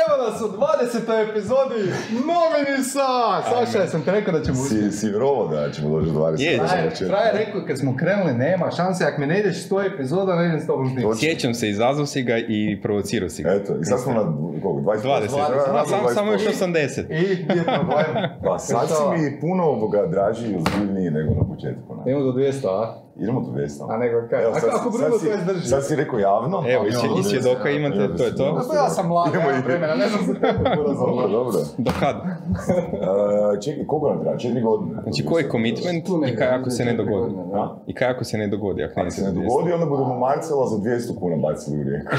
Evo nas u 20. epizodi Novinisa! Saša, ja sam ti rekao da ćemo uspjeti. Si, si vjerovao da ćemo doći do 20. Je, Frajer, frajer rekao kad smo krenuli, nema šanse, ako mi ne ideš 100 epizoda, ne idem s tobom snimati. Sjećam se, izazvao si ga i provocirao si ga. Eto, i sad smo na koliko, 20? 20, Da, a sam, 20. samo još 80. I je problem? Pa sad si mi puno ovoga draži i ozbiljniji nego na početku. ne? Idemo do 200, a? Idemo do 200. A nego kaj? Evo, sad, ako Bruno si- to izdrži. Sad si rekao javno. Evo, ali i, imamo i 200. svjedoka imate, Evo, to je to. Pa ja sam mlad, Idemo i- vremena, ne znam se puno Dobro, dobro. Do kad? Uh, čekaj, koliko nam treba? Četiri godine. Znači, koji je negdje, i kaj ako se ne dogodi? I kaj ako se ne dogodi, ako se ne dogodi, onda budemo Marcela za 200 kuna bacili u rijeku.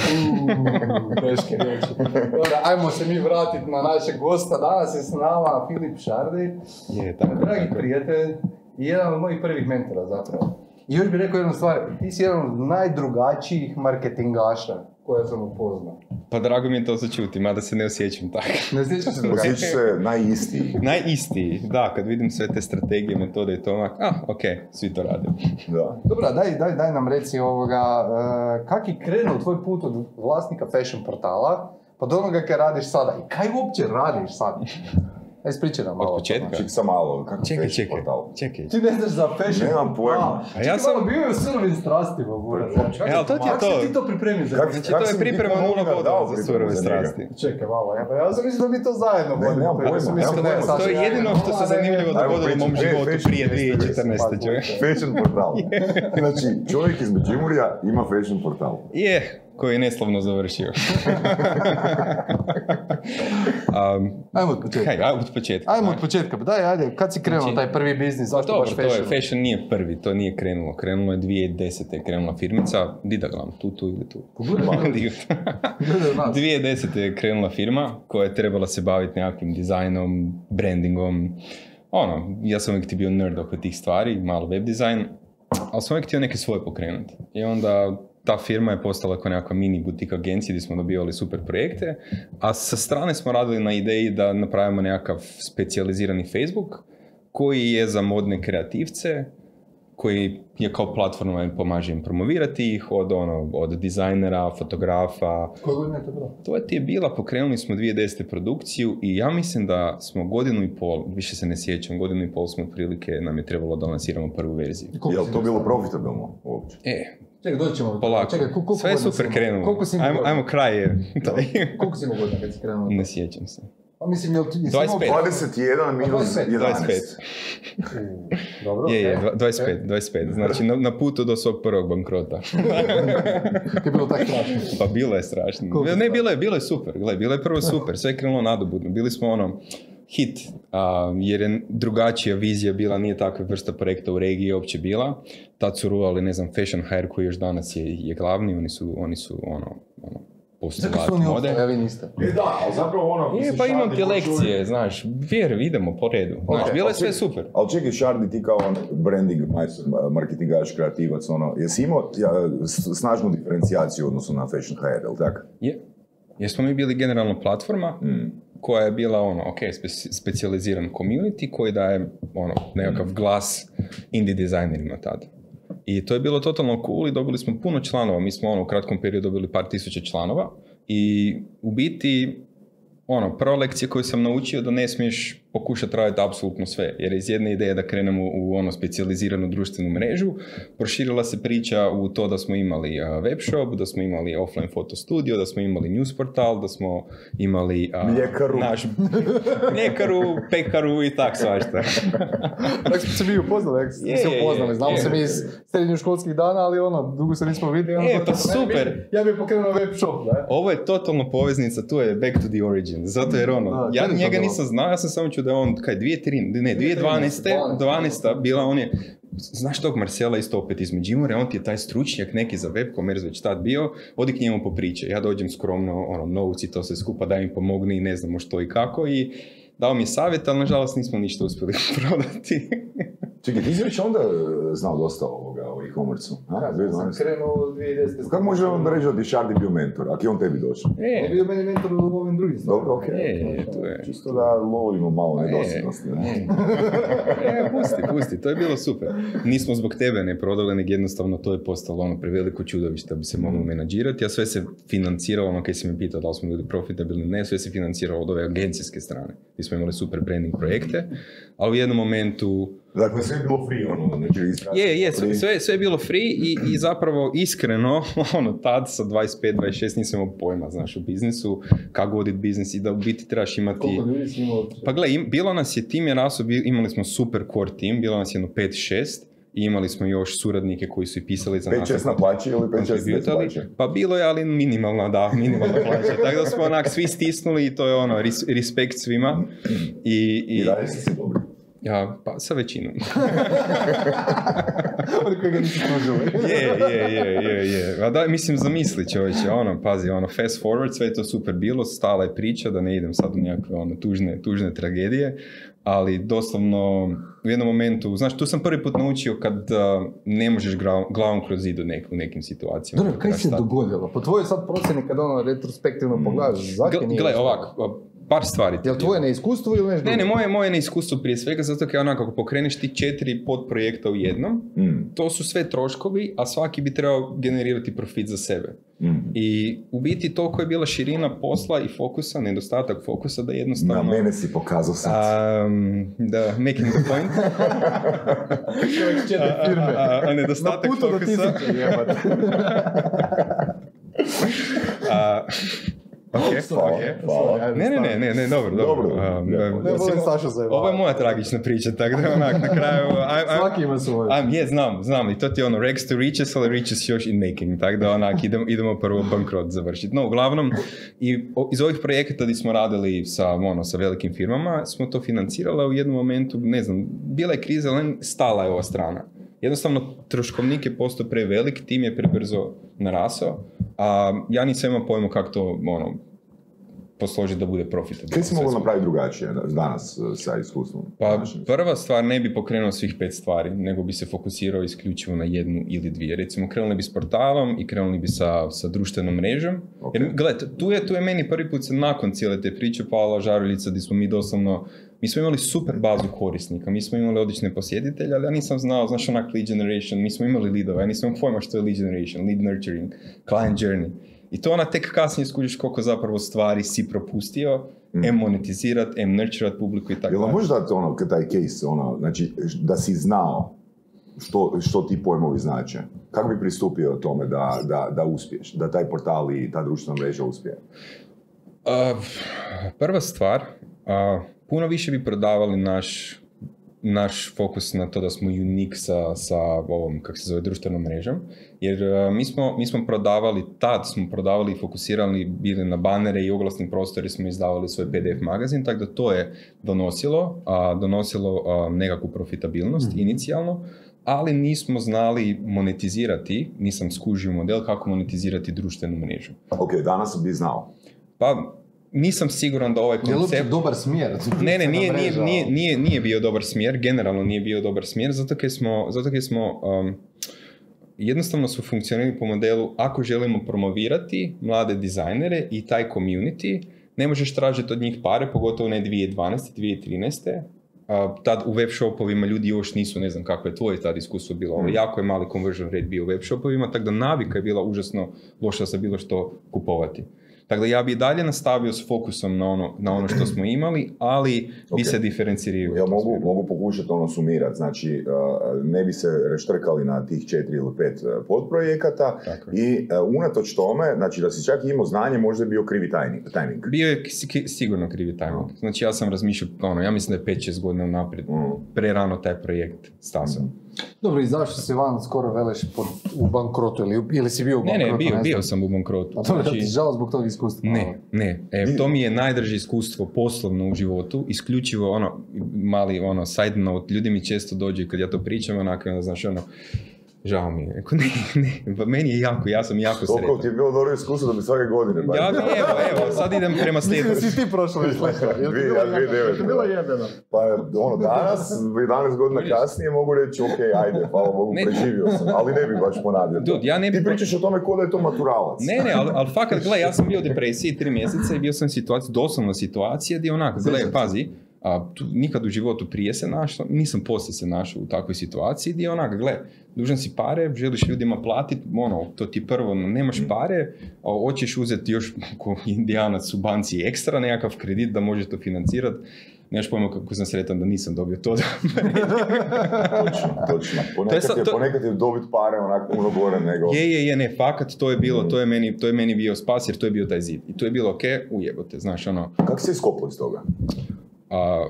Teške riječi. Dobro, ajmo se mi vratiti na našeg gosta. Danas je s nama Filip Šardi, Je, tako, dragi prijatelj i jedan od mojih prvih mentora zapravo. I još bih rekao jednu stvar, ti si jedan od najdrugačijih marketingaša koje sam upoznao. Pa drago mi je to začuti, mada se ne osjećam tako. Ne sjećam se drugačije. Osjećaš se najistiji. Najistiji, da, kad vidim sve te strategije, metode i to onak, ah, ok, svi to rade. Da. Dobra, daj, daj, daj nam reci ovoga, uh, kak je krenuo tvoj put od vlasnika fashion portala pa do onoga kaj radiš sada i kaj uopće radiš sad? Aj, ispričaj nam malo. Od početka? Ček sam malo, kako Čekaj, čekaj, portal? čekaj. Ti ne znaš za fashion Nemam pojma. A ja Čekaj, sam- malo bio je u surovim strastima, burac. E, ali to ti je Kako to. si ti to pripremio za Kak- Znači, kak to je si mi ti priprema dao za surove strasti. Čekaj malo, ja, ja sam mislio da mi to zajedno Ne, vodimo. nemam pa ja pojma, pojma. Saša To je jedino što se zanimljivo dogodilo u mom životu prije 2014. festival. čovjek. Fashion portal. Znači, čovjek iz Međimurja ima fashion portal. Je, koji je neslavno završio. um, Ajmo od početka. kaj, ajmo od početka. Ajmo od početka, pa daj, ajde, kad si krenuo Znači- taj prvi biznis, zašto Dobro, baš to je, fashion? fashion nije prvi, to nije krenulo. Krenulo je 2010. je krenula firmica, di da gledam, tu, tu ili tu. Nas. 2010. je krenula firma koja je trebala se baviti nekakvim dizajnom, brandingom. Ono, ja sam uvijek ti bio nerd oko tih stvari, malo web dizajn, ali sam uvijek htio neke svoje pokrenuti. I onda ta firma je postala kao nekakva mini butik agencija gdje smo dobivali super projekte, a sa strane smo radili na ideji da napravimo nekakav specijalizirani Facebook koji je za modne kreativce, koji je kao platforma i pomaže im promovirati ih od, ono, od dizajnera, fotografa, Koje godine je to bilo? to je ti je bila, pokrenuli smo 2010. produkciju i ja mislim da smo godinu i pol, više se ne sjećam, godinu i pol smo otprilike, nam je trebalo da lansiramo prvu verziju. Je li to bilo profitabilno uopće? E, Čekaj, doći ćemo. polako, Čekaj, ko- koliko sve je godina si super imao? krenulo. Koliko si Ajmo, ajmo kraj je. Koliko si godina kad si krenuo? ne sjećam se. Pa mislim, jel ti... jesi 25. imao- 21 minus 25. 11. U, Dobro, Je, je, okej. dva- 25, 25. Znači na, na putu do svog prvog bankrota. Je bilo tako strašno. Pa bilo je strašno. Koliko Ne, bilo je, bilo je super. Gle, bilo je prvo super. Sve je krenulo nadobudno. Bili smo ono, hit, a, jer je drugačija vizija bila, nije takva vrsta projekta u regiji uopće bila. Tad su ruvali, ne znam, Fashion Hire koji još danas je, je glavni, oni su, oni su ono, ono Zato su postulati oni mode. opstali, a vi niste. E da, ali zapravo ono... Je, pa imam ti lekcije, čovjek- znaš, vjer, idemo po redu. Znaš, Ok, bilo je sve super. Ali čekaj, Šardi, ti kao on branding marketingaš, kreativac, ono, jesi imao ja, snažnu diferencijaciju u odnosu na Fashion HR, jel tako? Je. Jer smo mi bili generalno platforma Mm. Koja je bila ono, ok, spe- specijaliziran community koji daje ono, nekakav glas indie dizajnerima tada. I to je bilo totalno cool i dobili smo puno članova. Mi smo ono, u kratkom periodu dobili par tisuća članova i u biti ono, prva lekcija koju sam naučio da ne smiješ pokušati raditi apsolutno sve. Jer iz jedne ideje da krenemo u ono specijaliziranu društvenu mrežu, proširila se priča u to da smo imali web shop, da smo imali offline foto studio, da smo imali news portal, da smo imali a, Mljekaru. naš mljekaru, pekaru i tak svašta. Tako smo se mi upoznali, tako se je, je, upoznali. Znamo je. se mi iz srednjoškolskih dana, ali ono, dugo se nismo vidjeli. ono, E, pa ne, super. bi- Ja bih pokrenuo web shop, da. Ovo je totalno poveznica, tu je back to the origin. Zato jer ono, Da, ja to njega nisam znao, ja sam samo čuo da je on, kaj, 2003, ne, 2012. 12. bila on je, znaš tog Marcela isto opet iz Međimurja, on ti je taj stručnjak neki za web commerce već tad bio, odi k njemu po priče. Ja dođem skromno, ono, novci, to se skupa, daj mi pomogni i ne znamo što i kako i dao mi je savjet, ali nažalost nismo ništa uspjeli prodati. Čekaj, ti si već onda e, znao dosta ovoga, ovih e-commerce-u. a? Ja, sam 2012. krenuo 2010. Kako može on reći da ti Šardi bio mentor, ako je on tebi došao? On je E, bio meni mentor u ovim drugim stvarima. Dobro, okej. e, to je... Čisto da lovimo malo nedosljednosti. ne? E, pusti, pusti, to je bilo super. Nismo zbog tebe ne prodali, nego jednostavno to je postalo ono preveliko čudovište da bi se moglo menadžirati, a sve se financiralo, ono kaj si me pitao da li smo ljudi profitabilni, ne, sve se financiralo od ove agencijske strane. Mi smo imali super branding projekte, ali u jednom momentu Dakle, sve je bilo free, ono, znači je, je, sve, sve, sve je bilo free i, i zapravo iskreno, ono, tad sa 25-26 nisam imao pojma, znaš, u biznisu, kako voditi biznis i da u biti trebaš imati... Koliko ljudi si imao? Pa gle, im- bilo nas je, tim je raso, imali smo super core tim, bilo nas je jedno 5-6 i imali smo još suradnike koji su i pisali za nas. 5-6 na plaći ili 5-6 bez contributali. plaće? Pa bilo je, ali minimalna, da, minimalna plaća. Tako da smo onak svi stisnuli i to je ono, res- respekt svima. I, i, I dalje si se dobri. Ja, pa sa većinom. Oni koji ga nisi tužili. je, je, je, je, je. A da, mislim, zamisli čovječe, ono, pazi, ono, fast forward, sve je to super bilo, stala je priča, da ne idem sad u nekakve, ono, tužne, tužne tragedije, ali doslovno u jednom momentu, znaš, tu sam prvi put naučio kad a, ne možeš gra- glavom kroz zid u, nek- u nekim situacijama. Dobro, kaj se dogodilo? Po tvojoj sad procjeni kad ono retrospektivno pogledaš, zakaj Gle, nije par stvari. Jel je tvoje neiskustvo ili nešto Ne, ne, moje, moje neiskustvo prije svega, zato kaj onako, ako pokreneš ti četiri podprojekta u jednom, Mm, to su sve troškovi, a svaki bi trebao generirati profit za sebe. mm. I u biti toliko je bila širina posla i fokusa, nedostatak fokusa da jednostavno... Na mene si pokazao sad. Um, da, making the point. Čovjek četiri firme. A, a, a Na nedostatak putu do fokusa... tisuće, jebate. a, ok, Hvala, hvala. Ne, ne, ne, ne, ne, dobro, dobro. Dobro, Um, um, Ne volim mislim, Sašu za Ovo je moja tragična priča, tako da onak na kraju... aj- aj- Svaki ima svoje. Am, je, znam, znam, i to ti je ono rags to riches, ali riches još in making, tako da onak idemo, idemo prvo bankrot završiti. No, uglavnom, i iz ovih projekata gdje smo radili sa, ono, sa velikim firmama, smo to financirali, u jednom momentu, ne znam, bila je kriza, ali stala je ova strana. Jednostavno, troškovnik je postao prevelik, tim je prebrzo narasao, a ja nisam imao pojma kako to, ono, posložiti da bude profitabilno. Kaj si mogao skupa. napraviti drugačije da- danas eh, sa iskustvom? Pa prva stvar ne bi pokrenuo svih pet stvari, nego bi se fokusirao isključivo na jednu ili dvije. Recimo krenuli bi s portalom i krenuli bi sa, sa društvenom mrežom. Ok. Jer tu je, tu je meni prvi put se nakon cijele te priče pala žaruljica gdje smo mi doslovno mi smo imali super bazu korisnika, mi smo imali odlične posjetitelje, ali ja nisam znao, znaš onak lead generation, mi smo imali leadove, ja nisam imao pojma što je lead generation, lead nurturing, client journey. I to ona tek kasnije skužiš koliko zapravo stvari si propustio, em monetizirat, em nurturat publiku i tako Jel dalje. možeš dati ono, taj case, ono, znači, da si znao što, što ti pojmovi znače? Kako bi pristupio tome da, da, da uspiješ, da taj portal i ta društvena mreža uspije? A, prva stvar, a, puno više bi prodavali naš, naš fokus na to da smo unik sa, sa ovom, kako se zove, društvenom mrežom. Jer a, mi, smo, mi smo prodavali, tad smo prodavali i fokusirali bili na banere i oglasni prostori smo izdavali svoj PDF magazin, tako da to je donosilo, a, donosilo a, nekakvu profitabilnost inicijalno, ali nismo znali monetizirati, nisam skužio model kako monetizirati društvenu mrežu. Ok, danas bi znao. Pa nisam siguran da ovaj Je koncept... dobar smjer? Ne, ne, nije, nije, nije, nije, nije bio dobar smjer, generalno nije bio dobar smjer, zato kaj smo, zato kaj smo um, jednostavno su funkcionirali po modelu ako želimo promovirati mlade dizajnere i taj community, ne možeš tražiti od njih pare, pogotovo ne 2012. 2013. A, tad u web shopovima ljudi još nisu, ne znam kako je tvoje tad iskustvo bilo, ali jako je mali conversion rate bio u web shopovima, tako da navika je bila užasno loša za bilo što kupovati. Tako da ja bi dalje nastavio s fokusom na ono, na ono što smo imali, ali bi se diferencirao. Ja mogu, mogu pokušati ono sumirati, znači uh, ne bi se reštrkali na tih četiri ili pet uh, podprojekata Tako i uh, unatoč tome, znači da si čak imao znanje, možda je bio krivi tajnik, timing. Bio je sigurno krivi timing. Znači ja sam razmišljao, ono, ja mislim da je 5-6 godina naprijed, Mm. prerano taj projekt stasao. Dobro, i zašto si van skoro veleš pod, u bankrotu ili, ili si bio u Ne, bankrotu? ne, bio, znam. bio sam u bankrotu. A dobro, Znači, ti žao zbog tog iskustva? Ne, ne. E, to mi je najdraže iskustvo poslovno u životu. Isključivo ono, mali ono, side note, ljudi mi često dođu kad ja to pričam, onako, ono, znaš, ono, Žao mi je. Ne, ne, pa meni je jako, ja sam jako Toliko ti sretan. je bilo dobro iskustvo da bi svake godine bar. Ja bi, evo, evo, sad idem prema Mislim da si ti ti Dvije- bilo ja, dvije jebeno? devet. Jel ti bilo jebeno? Pa ono, danas, 11 godina kasnije mogu reći, ok, ajde, hvala Bogu, preživio sam, ali ne bi baš ponavljao. Dude, ja ne bi- Ti pričaš o tome ko da je to maturalac. Ne, ne, ali, ali fakat, gle, ja sam bio u depresiji tri mjeseca i bio sam u situaciji, doslovno situacija gdje onak, gle, pazi, a, tu, nikad u životu prije se našao, nisam poslije se našao u takvoj situaciji gdje onak, gle, dužan si pare, želiš ljudima platiti, ono, to ti prvo, nemaš pare, a hoćeš uzeti još ko indijanac u banci ekstra nekakav kredit da možeš to financirati. Nemaš pojma kako sam sretan da nisam dobio to. Da... Točno, točno. Ponekad, sad- je, to- ponekad je dobit pare onako puno gore nego... Je, je, je, ne, fakat, to je bilo, to je meni, to je meni bio spas jer to je bio taj zid. I to je bilo, ok, ujebote, znaš, ono, Kako se iskopao iz toga? A,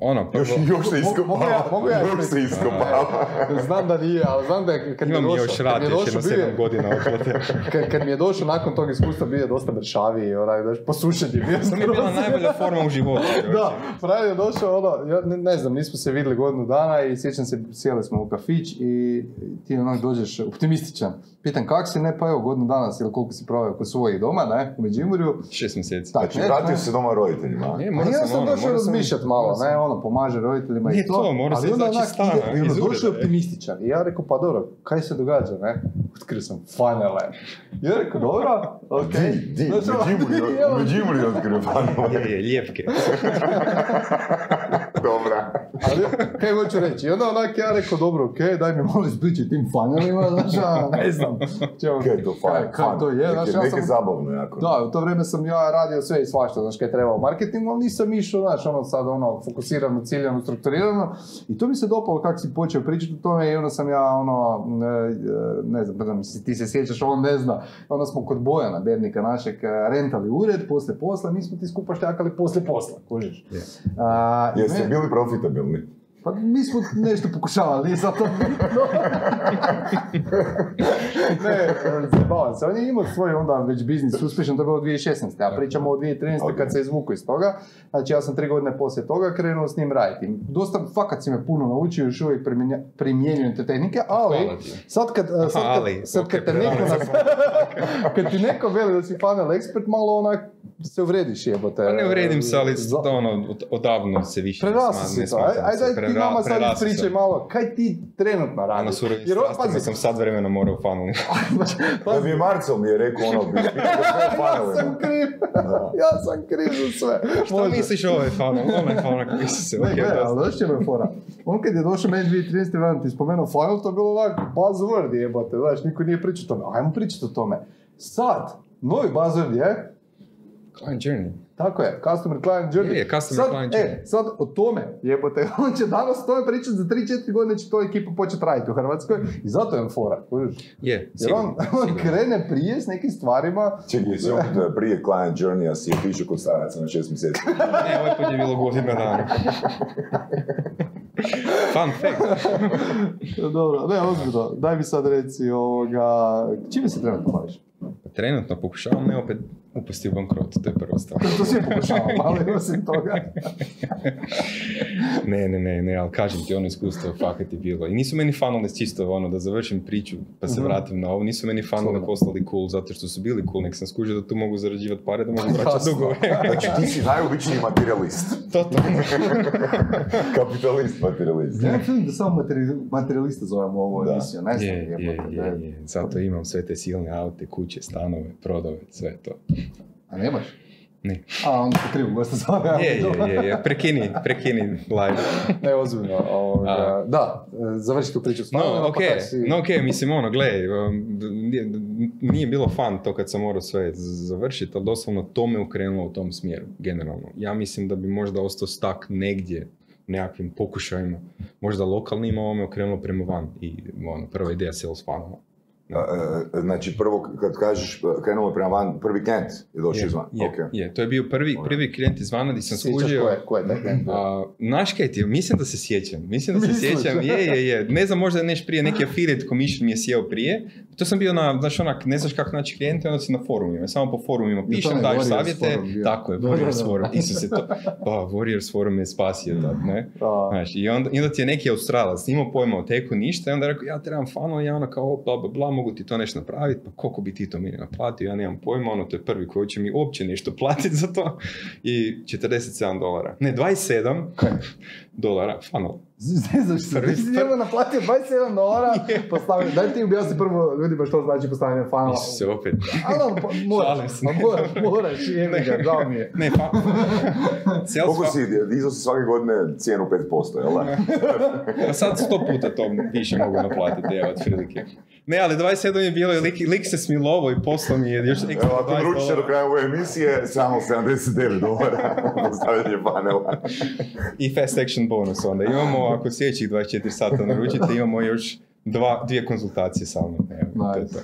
ono, prvo, Još, još se iskopava. mogu ja- mogu ja još se iskopava. Znam da nije, ali znam da je kad mi je imam došao, još je još jedno sedam godina kad, kad mi je došao nakon tog iskustva bio je dosta mršaviji, onaj, znaš, posušen je bio. To mi je bila najbolja forma u životu. Da, Frajer je došao, ono, ja ne, ne znam, nismo se vidjeli godinu dana i sjećam se, sjeli smo u kafić i ti onak dođeš optimističan. Pitam kak si, ne, pa evo godinu dana si ili koliko si proveo kod svojih doma, ne, u Međimurju. Šest mjeseci. Tak, Znači, vratio se doma roditeljima. Ne, Pa morao ja sam, ono, došao morao sam- razmišljat malo, ne, ono, pomaže roditeljima i Nije to. to, mora se ali onda onak stana, ide- i onda došao je optimističan. I ja rekao, pa dobro, kaj se događa, ne? Otkrio sam fanele. I ja rekao, dobro, okej. Di, di, evo, Međimurju otkrio fanove. Je, je, ljepke. Dobra. Ali, kaj hoću reći? I onda onak ja rekao, dobro, okej, daj mi malo ispričaj tim fanelima, znaš, a, ne znam. Čeo, Kaj je to fan? Kaj, kaj to je, znaš, Neke, ja neke sam... zabavno jako. Da, u to vrijeme sam ja radio sve i svašta, znaš, kaj je trebao marketing, ali nisam išao, znaš, ono sad, ono, fokusirano, ciljano, strukturirano. I to mi se dopalo kako si počeo pričati o tome i onda sam ja, ono, ne, ne znam, ne znam, ti se sjećaš, on ne zna. Onda smo kod Bojana, Bernika našeg, eh, rentali ured, poslije posla, mi smo ti skupa štakali poslije posla, kužiš. Je. A, bili profitabilni? pa mi smo nešto pokušavali, nije sad to bitno. ne, zabavam se. On je imao svoj onda već biznis uspješan, to je bilo 2016. A pričamo o 2013. kad se izvuku iz toga. Znači ja sam tri godine poslije toga krenuo s njim raditi. Dosta, fakat si me puno naučio, još uvijek primjenjujem te tehnike, ali sad kad, sad kad, ali, sad kad te neko, kad ti neko veli da si funnel ekspert, malo onak se uvrediš jebote. Pa ne uvredim se, ali Za- to ono, od- odavno se više ne ne si to. Aj, smatram aj se. daj ti nama sad sam. malo, kaj ti trenutno A radiš? na surovim Jer on- strastima sam sad vremena morao u funnelu. Da pazi, bi Marcel mi je rekao ono, bi ja sam kriv, ja sam kriv za sve. Šta Možda. misliš o ovaj funnel? Onaj funnel kako se, Ne, ok, gledaj, ali znaš čemu je fora? On kad je došao meni 2013. van ti spomenuo funnel, to je bilo onak buzzword jebote, znaš, niko nije pričao o tome. Ajmo pričati o tome. Sad, novi buzzword je, Client journey. Tako je, customer client journey. Je, je, customer sad, client E, journey. sad o tome, jebote, on će danas o tome pričati za 3-4 godine će to ekipa početi raditi u Hrvatskoj i zato je on fora. Je, Jer on, on krene prije s nekim stvarima, Čekaj, jesi on prije client journey-a si otišao kod staraca na šest mjeseci? Ne, ovaj put je bilo godina dana. Fun fact. dobro, ne, ozbiljno, daj mi sad reci ovoga, čime se trenutno baviš? Trenutno pokušavam ne opet upasti u bankrot, to je prva stvar. To svi pokušavam, ali osim toga. Ne, ne, ne, ne, ali kažem ti, ono iskustvo fakat je bilo. I nisu meni fanule čisto ono, da završim priču pa se Mhm. vratim na ovo, nisu meni Slobodno. postali cool zato što su bili cool, nek sam skužio da tu mogu zarađivati pare, da mogu vraćati dugove. Znači ti si najobičniji materijalist. Totalno. Kapitalist materijalist. Ja da samo materi- materijalista zovemo Da. emisiju, ne znam. Je, je, je, je. Zato imam sve te silne aute, kuće, stanove, prodove, sve to. A nemaš? Ne. A, onda se krivo gosta zove. Je, je, je, je. Prekini, prekini live. Ne, ozbiljno. Ovoga, da, završi tu priču No, ok, pa si- no, ok, mislim, ono, gle, um, nije, nije bilo fan to kad sam morao sve završiti, ali doslovno to me ukrenulo u tom smjeru, generalno. Ja mislim da bi možda ostao stak negdje, nekakvim pokušajima, možda lokalnim, ovo me okrenulo prema van i ono, prva ideja sales funnela. E, e, Znači, prvo kad kažeš krenulo je prema van, prvi klijent je došao izvan. je, Ok. je. To je bio prvi, prvi klijent izvana gdje sam Sjećaš skužio... ko je, ko je taj klijent? A, znaš kaj ti, je? mislim da se sjećam, mislim da se sjećam, je, je, je, ne znam, možda neš prije, neki affiliate commission mi je sjeo prije, to sam bio na, znaš onak, ne znaš kako naći klijente, onda si na forumima, samo po forumima pišem, daješ Warriors savjete, forum bio. tako je, Warriors da, da. forum, Isuse, to, pa, Warriors forum je spasio tad, ne? Da. Znaš, i onda, i onda ti je neki Australac, nimao pojma o teku ništa, i onda je rekao, ja trebam funnel, ja ono kao, bla, bla, bla, mogu ti to nešto napraviti, pa koliko bi ti to meni naplatio, ja nemam pojma, ono, to je prvi koji će mi uopće nešto platiti za to, i 47 dolara, ne, 27 dolara, funnel. Zezaš se, Prvi- ti si njemu naplatio 27 dolara, postavio, daj ti objasni prvo ljudima što znači postavljanje fanova. Isuse, opet. Ali ono, pa, moraš, se. pa moraš, moraš, jebi ga, žao mi je. Ne, pa... Sales Koliko si, dizao si svake godine cijenu 5%, jel da? Pa sad sto puta to više mogu naplatiti, evo, otprilike. Ne, ali 27 je bilo lik, lik se smilovo i poslao mi je još ekstra Evo, ako 20 naručite do kraja ove emisije, samo 79 dolara postavljanje panela. I fast action bonus onda. Imamo, ako sljedećih 24 sata naručite, imamo još dva, dvije konzultacije sa mnom. Evo, to je Nice. to.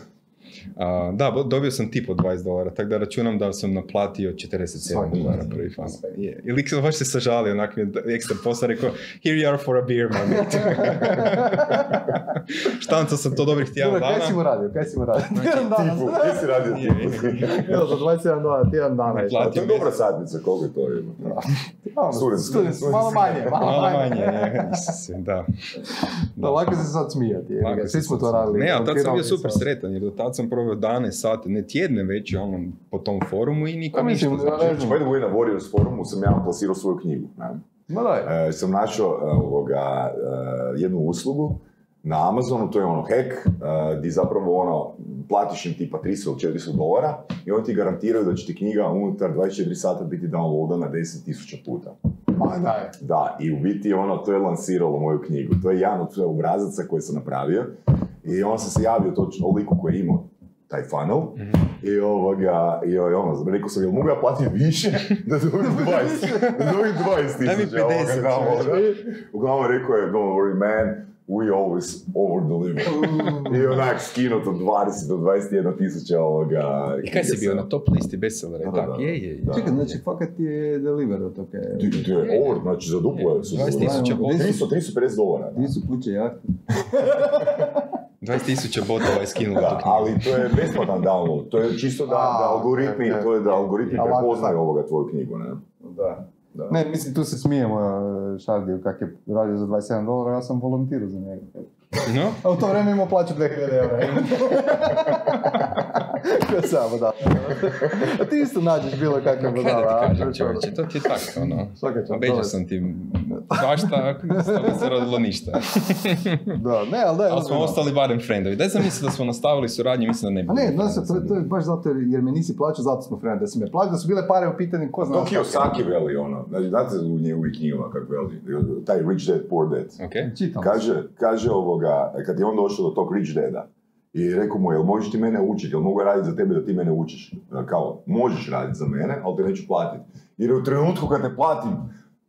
A, da, dobio sam tip od 20 dolara, tako da računam da sam naplatio 47 Svaki dolara prvi funnel. Je. I lik se baš se sažalio, onak mi je ekstra posao rekao, here you are for a beer, my mate. Štanca sam to dobrih tjedan Dobro, kaj dana. si mu radio, kaj si mu radio? Tjedan dana. Tipu, gdje si radio. Evo, za 27 dolara, tjedan dana. To je dobra satnica, koliko je to? ima? Student, student, malo manje, malo manje. da. Da, lako se sad smijati, svi smo to radili. Ne, ali tad sam bio super sretan, jer do tad sam proveo dane, sate, ne tjedne već, ono, po tom forumu i Pa nikom mislim, ništa. ne znači. znam. By the way, na Warriors forumu sam ja plasirao svoju knjigu. Ne? Ma daj. E, sam našao e, ovoga, e, jednu uslugu na Amazonu, to je ono hack, e, di zapravo ono, platiš im tipa 300 ili 400 dolara i oni ti garantiraju da će ti knjiga unutar 24 sata biti downloadana 10.000 puta. Ma daj. Da, i u biti ono, to je lansiralo moju knjigu. To je jedan od obrazaca koje sam napravio i on sam se javio točno o liku koji je imao taj funnel i ovoga, i ono, rekao sam, jel mogu ja platiti više da dobijem 20, da dobijem 20 Daj mi tisuća ovoga 50, downloada. Uglavnom rekao je, don't worry man, we always over deliver. I onak skinuto od 20 do 21 tisuća ovoga. I kaj si bio na top listi bestsellera? Da, da, da. je, je, je. Da. Čekaj, znači, fakat je deliver od toga. Ti, ti je over, znači za duplo su 20 tisuća Da, botova. 300, 350 dolara. Ti su kuće jahte. 20 tisuća botova je skinulo tu Da, knjigu. ali to je besplatan download. To je čisto da, A, da algoritmi, to je da algoritmi prepoznaju ovoga tvoju knjigu, ne? Da. Da. Ne, mislim, tu se smijemo e, Šardiju kak je radio za 27 dolara, ja sam volontirao za njega. No? A u to vrijeme imao plaću 2000 eura. Ko samo da. A ti isto nađeš bilo kakve Kaj da budala, ti kažem čovječe, to ti je tako, ono. Svaka čast, Obećao dobro. sam ti svašta, s toga se rodilo ništa. Da, ne, ali da je Ali smo ostali barem friendovi. Daj sam mislio da smo nastavili suradnju, mislim da ne bi. Ne, bilo znaš, to, to je baš zato jer, jer me nisi plaćao, zato smo friend, da si me plaćao, da su bile pare u pitanju, ko zna. To Kiyosaki veli ono, znači, znate u njegovih knjigama kako veli, taj Rich Dad, Poor Dad. Ok? Čitam. Kaže, kaže ovoga, kad je on došao do tog Rich Dada, i rekao mu, jel možeš ti mene učiti, jel mogu raditi za tebe da ti mene učiš? Kao, možeš raditi za mene, ali te neću platiti. Jer u trenutku kad te platim,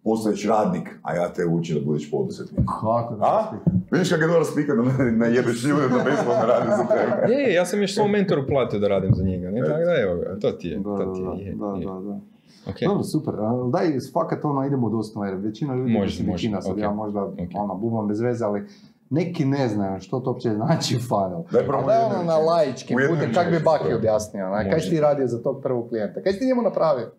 postaješ radnik, a ja te učim da budeš poduzetnik. Kako da A? Vidiš kako je dobro spika da ne, ne jebeš ljude da besplatno radi za tebe. Je, je, ja sam još svom mentoru platio da radim za njega, ne? Tako da evo ga, to ti je, Da, to ti da, je, je, da, je. da, da. Ok. Dobro, super. A, Daj, fakat ono, idemo od osnova, jer većina ljudi, Može, mislim, može, većina sad, ok. ja možda, Ok. ono, bubam bez veze, ali neki ne znaju što to uopće znači funnel. Daj A probamo daj jednu ono na jednoj putem, kak bi Baki je. objasnio, onaj, kaj si ti radio za tog prvog klijenta, kaj si ti njemu napravio?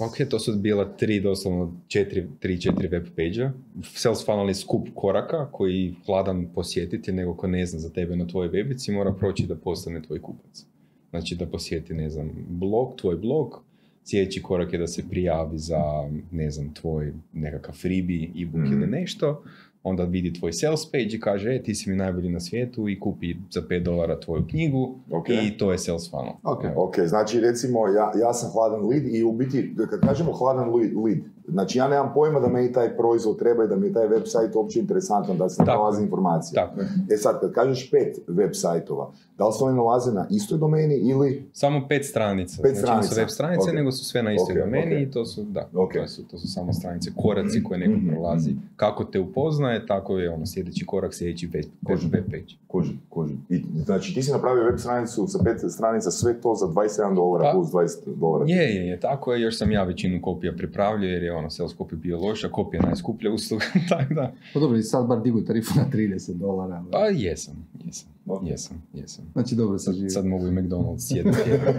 Ok, to su bila tri, doslovno četiri, tri, četiri web page Sales funnel je skup koraka koji hladan posjetiti, nego ko ne zna za tebe na tvojoj webici mora proći da postane tvoj kupac. Znači da posjeti, ne znam, blog, tvoj blog, sljedeći korak je da se prijavi za, ne znam, tvoj nekakav freebie, ebook Mhm. ili nešto, onda vidi tvoj sales page i kaže, e, ti si mi najbolji na svijetu i kupi za 5 dolara tvoju knjigu Ok. i to je sales funnel. Ok. Ok, znači recimo ja, ja sam hladan lead i u biti, kad kažemo hladan lead, lead Znači ja nemam pojma da meni taj proizvod treba i da mi je taj web sajt uopće interesantan, da se Tako nalazi informacija. Tako je. E sad, kad kažeš pet web sajtova, da li se oni nalaze na istoj domeni ili... Samo pet stranica. Pet znači, nisu stranica. web stranice, Ok. nego su sve na istoj Ok, domeni ok. i to su, da, to, su, to su samo stranice, koraci koje neko Mhm, prolazi. Kako te upoznaje, tako je ono sljedeći korak, sljedeći web, Kužim. web page. Kužim, kužim. I, znači ti si napravio web stranicu sa pet stranica, sve to za 27 dolara Pa, plus 20 dolara. Je, je, je, tako je, još sam ja većinu kopija pripravljao jer je ono, sales copy bio loš, a kopija je najskuplja usluga, tako da. Pa dobro, i sad bar digu tarifu na 30 dolara. Pa jesam, jesam, Ok. jesam, jesam. Znači dobro Sad, živi. sad mogu i McDonald's jedno tjedan.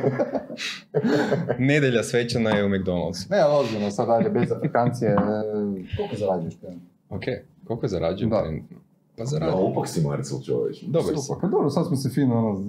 Nedjelja svečana je u McDonald'su. Ne, ali ozbiljno, sad dalje, bez afrikancije, e, koliko zarađuješ? Ok, koliko zarađujem Da. trenutno? Pa Da, zarađujem. opak si Marcel čovječ. Dobar si. Pa dobro, sad smo se fino, ono,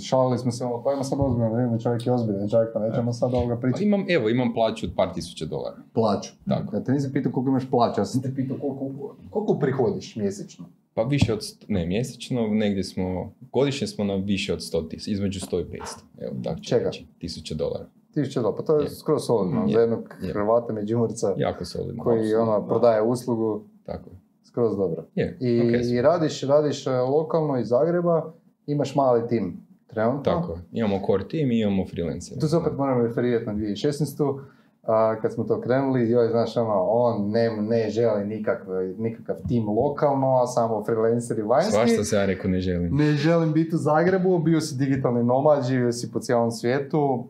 šalili smo se, ono, pa ima sad ozbiljno, da vidimo čovjek je ozbiljan čovjek, pa nećemo sad ovoga Pa pričati. imam, evo, imam plaću od par tisuća dolara. Plaću. Tako. Ja te nisam pitao koliko imaš plaću, ja sam te pitao koliko, koliko prihodiš mjesečno. Pa više od, st- ne mjesečno, negdje smo, godišnje smo na više od 100 tisuća, između 100 i 500. Evo, tako ću Čega? reći, tisuća dolara. Tisuća dolara, pa to je Je. skoro solidno, Je. za jednog Je. Hrvata Međimurca Jako solidno. koji ono, da. prodaje uslugu, Tako je. Skroz dobro. Je, I, ok, i radiš, radiš e, lokalno iz Zagreba, imaš mali tim trenutno. tako. Imamo core team i imamo freelancere. Tu se opet moram referirati na 2016. A, kad smo to krenuli, joj, znaš, ono, on ne, ne želi nikakav, nikakav tim lokalno, a samo freelanceri vanjski. Svašta se ja rekao ne želim. Ne želim biti u Zagrebu, bio si digitalni nomad, živio si po cijelom svijetu.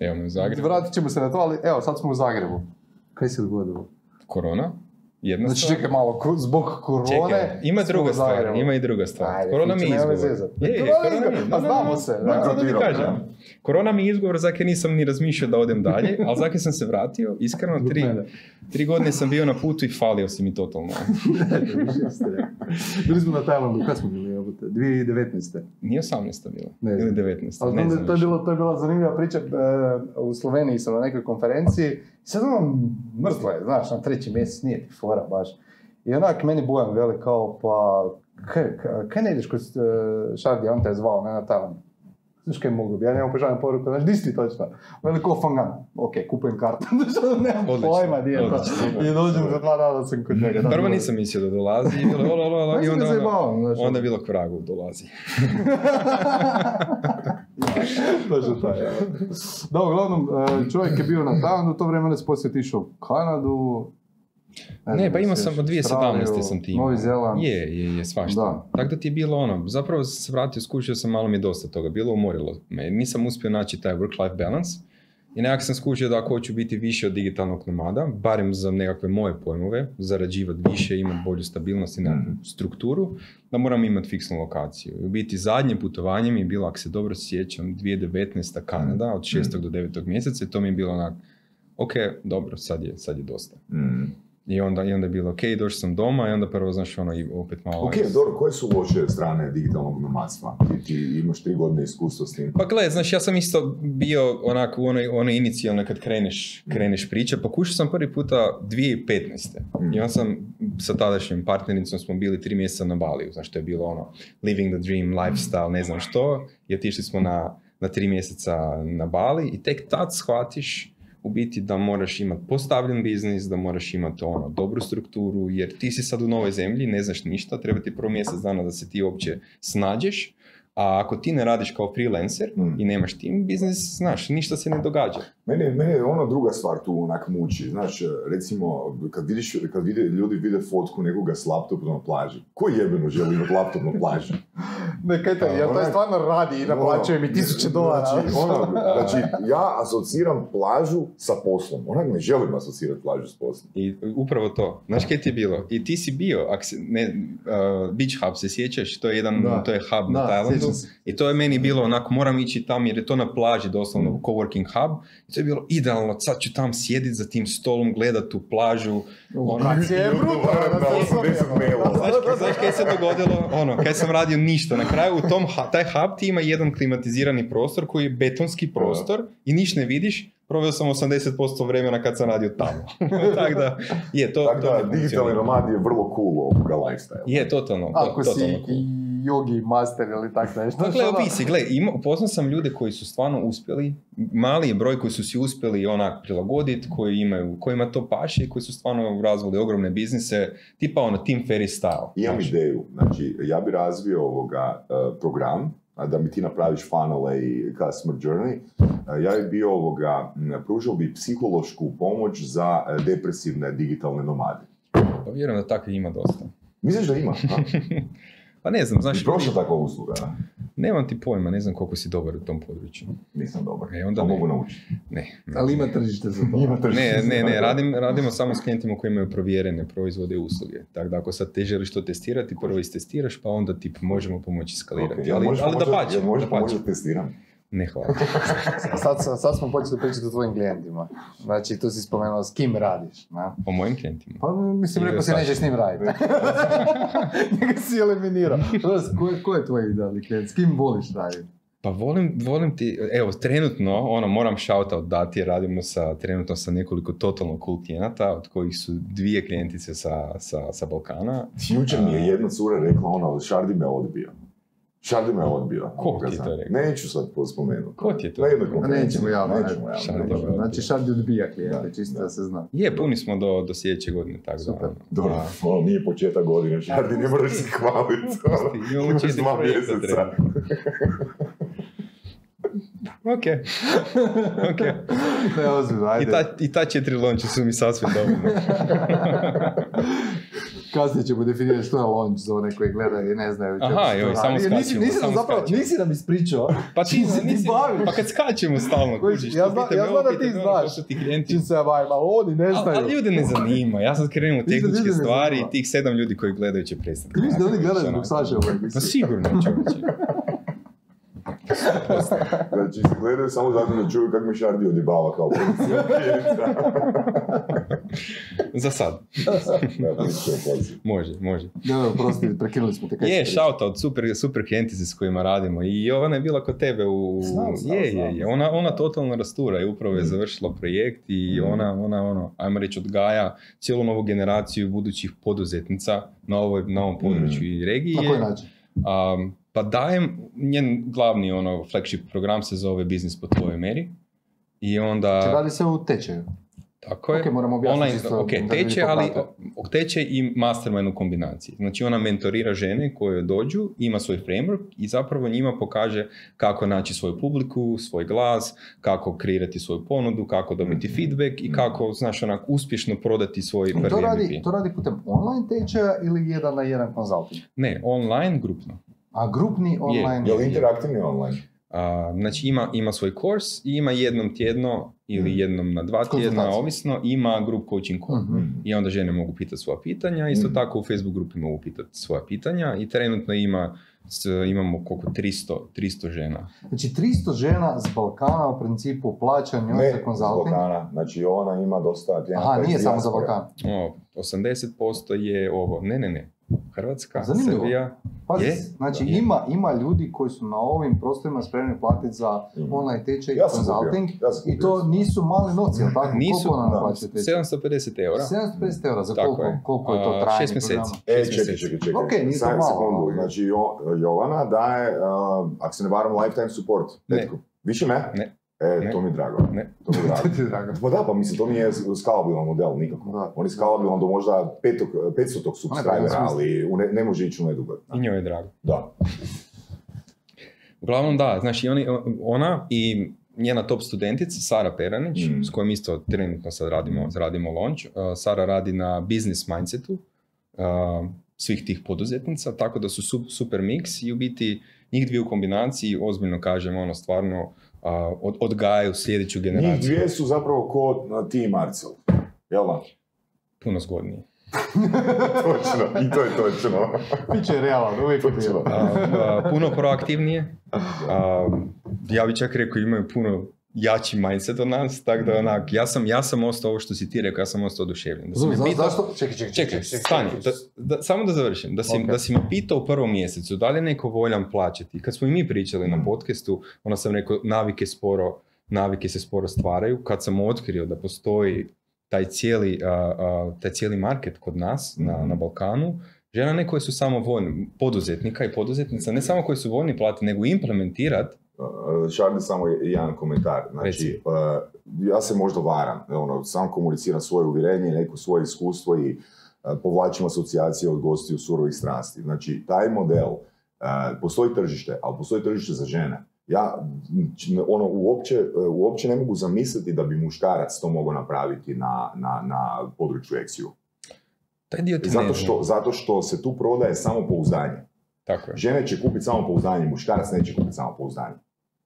Evo me u Zagrebu. Vratit ćemo se na to, ali evo, sad smo u Zagrebu. Kaj se dogodilo? Korona. Jedna Znači, čekaj malo, ko- zbog korone... Čekaj, ima druga stvar, ima i druga stvar. Ajde, korona mi je izgovor. Je, je, Korona je korona mi je- izgovor, da, a da, znamo da, se, da, da. da kažem. da. Korona mi je izgovor zake nisam ni razmišljao da odem dalje, ali zake sam se vratio, iskreno, tri, tri godine sam bio na putu i falio si mi totalno. Bili smo na Tajlandu, kad smo bili? Jebote? 2019. Nije 18. bilo, Ne ili znam. 19. Ali ne znam to, je bilo, to je bila zanimljiva priča, e, u Sloveniji sam na nekoj konferenciji, i sad ono, mrtvo je, znaš, na treći mjesec nije ti fora baš. I onak meni Bojan veli kao, pa, kaj, kaj, ne ideš kod uh, Šardi, on te je zvao, ne na Tajland. Znaš kaj mogu bi, ja njemu poželim poruku, znaš, di si ti točno? Veli ko Fangan. Ok, kupujem kartu, znaš, ono, nemam Odlično, pojma di je to. I dođem za dva dana sam kod njega. Prvo je. nisam mislio da dolazi i bilo olo, olo, Ja i onda, ono, onda je bilo k vragu dolazi. Točno tako. Da, uglavnom, e, čovjek je bio na Tajlandu, to vrijeme se poslije otišao u Kanadu. Ne, znam pa imao sam od 2017. Australiju, sam ti imao. Novi Zeland. Je, je, je, svašta. Da. Tako da ti je bilo ono, zapravo sam se vratio, skušao sam, malo mi je dosta toga bilo, umorilo me. Nisam uspio naći taj work-life balance i nekako sam skušao da ako hoću biti više od digitalnog nomada, barem za nekakve moje pojmove, zarađivati više, imati bolju stabilnost i nekakvu strukturu, da moram imati fiksnu lokaciju. I u biti zadnje putovanje mi je bilo, ako se dobro sjećam, 2019. Kanada, od 6. do 9. mjeseca i to mi je bilo onak, ok, dobro, sad je, sad je dosta. Mm. I onda, I onda je bilo, ok, došao sam doma i onda prvo, znaš, ono, i opet malo... Ok, dobro, koje su loše strane digitalnog nomadstva? Ti, ti imaš tri godine iskustva s tim. Pa gle, znaš, ja sam isto bio onako u onoj, onoj inicijalnoj kad kreneš, kreneš priče, pokušao sam prvi puta 2015. Mm. I onda sam sa tadašnjim partnericom smo bili tri mjeseca na Baliju, znaš, to je bilo ono, living the dream, lifestyle, ne znam što, i otišli smo na, na tri mjeseca na Bali i tek tad shvatiš u biti da moraš imati postavljen biznis, da moraš imati ono, dobru strukturu, jer ti si sad u novoj zemlji, ne znaš ništa, treba ti prvo mjesec dana da se ti uopće snađeš, a ako ti ne radiš kao freelancer Mm. i nemaš tim biznis, znaš, ništa se ne događa. Mene, mene je ono druga stvar tu onak muči. Znaš, recimo, kad, vidiš, kad vide, ljudi vide fotku nekoga s laptopom na plaži. Ko jebeno želi imati laptop na plaži? Ne, kaj to, jer to je stvarno radi i naplaćuje mi tisuće dolara. Znači, ono, znači, ja asociram plažu sa poslom. Onak ne želim asocirati plažu s poslom. I upravo to. Znaš kaj ti je bilo? I ti si bio, ak se, ne, uh, Beach Hub se sjećaš, to je jedan, Da. to je hub na Da, Tajlandu. sjećam se. I to je meni bilo onako, moram ići tam jer je to na plaži doslovno, Mm. coworking hub. To je bilo idealno, sad ću tam sjediti za tim stolom, gledat tu plažu. Ono, Lokacija je brutalna, znaš, znaš kaj se dogodilo? Ono, kaj sam radio ništa. Na kraju u tom, taj hub ti ima jedan klimatizirani prostor koji je betonski prostor i niš ne vidiš. Proveo sam 80% vremena kad sam radio tamo. Tako da, je, to, Tako to da, digitalni nomad je vrlo cool ovoga lifestyle. Je, totalno. to- Ako si totalno cool. Jogi master ili tak nešto. Pa Znaš, gle, ono- upoznao sam ljude koji su stvarno uspjeli, mali je broj koji su si uspjeli onak prilagoditi, koji imaju, kojima to paše i koji su stvarno razvili ogromne biznise, tipa ono Tim Ferriss style. Imam znaš. ideju, znači ja bi razvio ovoga e, program, da mi ti napraviš funnele i customer journey, e, ja bi bio ovoga, pružao bi psihološku pomoć za e, depresivne digitalne nomade. Pa vjerujem da takvih ima dosta. Misliš da ima? Pa ne znam, znaš, prošla takva usluga, a? nemam ti pojma, ne znam koliko si dobar u tom području. Nisam dobar. E, onda to ne. mogu naučiti. Ne, ne. Ali ima tržište za to. Ima tržište Ne, ne, ne, radim, radimo samo s klijentima koji imaju provjerene proizvode i usluge. Tako da ako sad te želiš to testirati, prvo istestiraš, pa onda ti možemo pomoći skalirati. Ok, jel ali, možeš ali da jel možeš da da testiram? Ne, hvala. Sad, sad smo počeli pričati o tvojim klijentima. Znači, tu si spomenuo s kim radiš. Na? O mojim klijentima. Pa mislim, rekao si nećeš s njim raditi. Njega si eliminirao. Ko, je- ko je tvoj idealni klijent? S kim voliš raditi? Pa volim, volim ti, evo, trenutno, ono, moram shoutout dati, radimo sa, trenutno sa nekoliko totalno cool klijenata, od kojih su dvije klijentice sa, sa, sa Balkana. Jučer mi je jedna cura rekla, ono, Šardi me odbio. Šardi me odbio. Ko ti je to rekao? Neću sad spomenuti. Ko ti je to rekao? Nećemo javno, Nećemo javno. Znači, Šardi odbija klijente, čisto da se zna. Je, puni smo do, do sljedeće godine, tako da. Super. ono. Dobro, A, ono, nije početak godine, Šardi, ne moraš se hvaliti. ono. Imamo četiri projekta mjeseca. Ok. ok. Ne, ozbiljno, I ajde. ta, I ta četiri lonče su mi sasvim dovoljno. Kasnije ćemo definirati što je launch za one koji gledaju i ne znaju. čemu Aha, joj, samo. Nisi, skačemo, nisi nam samo zapravo, skačemo. nisi nam ispričao. Pa ti, se nisi, baviš? pa kad skačemo stalno, Kužiš, ja pitaj ja znam da ti znaš. su ti klijenti. Čim se ja bavim, a oni ne znaju. ali ljude ne zanima, ja sam krenuo u tehničke stvari i tih sedam ljudi koji gledaju će prestati. Ti misliš da oni gledaju zbog Saše ovaj Pa sigurno, čovječe. Znači, se gledaju samo zato da čuju kako mi Šardi odjebava kao policija. Za sad. Policija, policija. Može, može. Ne, prosti, prekinuli smo te kaj Je, shoutout, super, super klijentice s kojima radimo. I ona je bila kod tebe u... Znam, znam, je, znam, je, je. Ona, ona totalno rastura i upravo je Mm. završila projekt i Mm. ona, ona, ono, ajmo reći, odgaja cijelu novu generaciju budućih poduzetnica na, ovoj, na ovom području i regiji. Na koji način? Um, pa dajem, njen glavni ono, flagship program se zove Biznis po tvojoj meri. I onda... Znači, radi se u tečaju. Tako je. Ok, moramo objasniti isto ok, teče, ali teče i mastermind u kombinaciji. Znači ona mentorira žene koje dođu, ima svoj framework i zapravo njima pokaže kako naći svoju publiku, svoj glas, kako kreirati svoju ponudu, kako dobiti Mhm. feedback i kako, znaš, onak, uspješno prodati svoj prvi to radi, MVP. to radi putem online tečaja ili jedan na jedan konzulting? Ne, online, grupno. A grupni online? Je li interaktivni online? A, znači ima, ima svoj kurs i ima jednom tjedno ili Mhm. jednom na dva tjedna, ovisno, ima group coaching call. Mhm. I onda žene mogu pitati svoja pitanja, isto Mhm. tako u Facebook grupi mogu pitati svoja pitanja i trenutno ima, s- imamo koliko 300, 300 žena. Znači 300 žena s Balkana u principu plaća njoj Ne, za konzulting. Balkana. Znači, ona ima dosta klijenata Aha, nije samo za. Balkan. O, 80% je ovo, ne, ne, ne, Hrvatska, Zanimljivo. Srbija, Pazi, Je? znači Da. ima, ima ljudi koji su na ovim prostorima spremni platiti za Ima. online tečaj i Ja consulting ja i to nisu mali novci, jel tako? Nisu, Koliko da, naplaćuje tečaj? 750 eura. 750 eura, za koliko, je. koliko je to trajanje šest mjeseci. programa? E, čekaj, čekaj, čekaj. Ok, Samo malo, sekundu. Znači, Jo- Jovana daje, uh, ako se ne varam, lifetime support. Ne. Više ne? Ne. E, Ne. to mi je drago. Ne. To mi je drago. To je drago. Pa da, pa mislim, to nije skalabilan model nikako. Da. On je skalabilan do možda petog, 500 subscribera, ali u ne, ne može ići u nedugo. I njoj je drago. Da. Uglavnom da, znači oni, ona i njena top studentica Sara Peranić, Mm. s kojom isto trenutno sad radimo, radimo launch. Uh, Sara radi na business mindsetu uh, svih tih poduzetnica, tako da su su- super mix i u biti njih dvije u kombinaciji, ozbiljno kažem, ono stvarno uh, od, odgajaju sljedeću Njih generaciju. dvije su zapravo ko ti i Marcel. Jel da? Puno zgodnije. točno, i to je točno. Biće realan, uvijek. Točno. Uh, puno proaktivnije. Ja bi čak rekao imaju puno jači mindset od nas, tako da onak, ja sam, ja sam ostao ovo što si ti rekao, ja sam ostao oduševljen. Da si me Za- pitao- Zašto? Čekaj, čekaj, Čekaj, stani, da, da- samo da završim. Da si, Ok. da si me pitao u prvom mjesecu da li je neko voljan plaćati. Kad smo i mi pričali na Mm. podcastu, onda sam rekao navike sporo, navike se sporo stvaraju. Kad sam otkrio da postoji taj cijeli, a, a, taj cijeli market kod nas na, Mhm. na Balkanu, Žena ne koje su samo voljne, poduzetnika i poduzetnica, ne samo koji su voljni platiti, nego implementirati. Uh, Šarli, samo jedan komentar. Znači, uh, ja se možda varam, ono, sam komuniciram svoje uvjerenje, neko svoje iskustvo i uh, povlačim asocijacije od gostiju surovih strasti. Znači, taj model, postoji tržište, ali postoji tržište za žene. Ja ono, uopće, uopće ne mogu zamisliti da bi muškarac to mogao napraviti na, na, na području eksiju. Taj dio ti zato, što, zato što se tu prodaje samo pouzdanje. Tako je. Žene će kupiti samo pouzdanje, muškarac neće kupiti samo pouzdanje.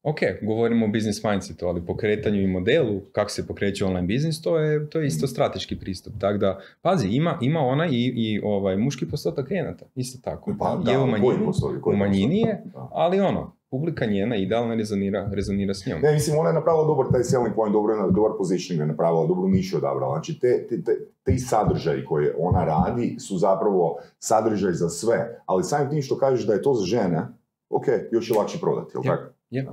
Ok, govorimo o business mindsetu, ali pokretanju i modelu, kako se pokreće online biznis, to je, to je isto strateški pristup. Tako da, pazi, ima, ima ona i, i ovaj, muški postotak klijenata, isto tako. Pa, da, je u manjini, u manjini je, ali ono, publika njena idealno rezonira, rezonira s njom. Ne, mislim, ona je napravila dobar taj selling point, dobro, dobar positioning je napravila, dobru nišu odabrala. Znači, te, te, te, te sadržaji koje ona radi su zapravo sadržaj za sve, ali samim tim što kažeš da je to za žene, ok, još je lakše prodati, jel tako? Je.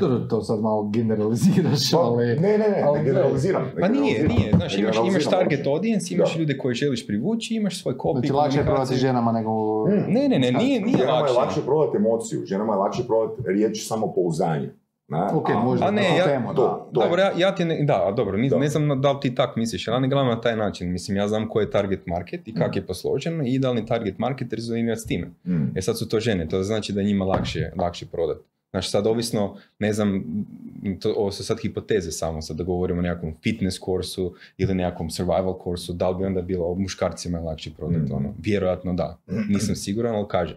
To, to sad malo generaliziraš, pa, ali... Ne, ne, ne, ali, ne generaliziram. Ne pa nije, nije. Znaš, imaš, imaš target audience, imaš ljude koje želiš privući, imaš svoj copy. Znači, lakše je prodati ženama nego... Ne, ne, ne, nije, nije ženama lakše. je lakše prodati emociju, ženama je lakše prodati riječ samopouzdanje. Na, ok, možda a ne, ja, temu, to, da. dobro, ja, ja ti ne, da, dobro, ne, ne znam da li ti tak misliš, ja ne gledam na taj način, mislim, ja znam koji je target market i kak mm. je posložen i idealni target market rezonira s time. Mm. E sad su to žene, to znači da njima lakše, lakše prodati. Znači sad ovisno, ne znam, to, ovo su sad hipoteze samo, sad da govorimo o nekakvom fitness kursu ili nekakvom survival kursu, da li bi onda bilo muškarcima lakše prodati, mm. ono, vjerojatno da, nisam siguran, ali kažem.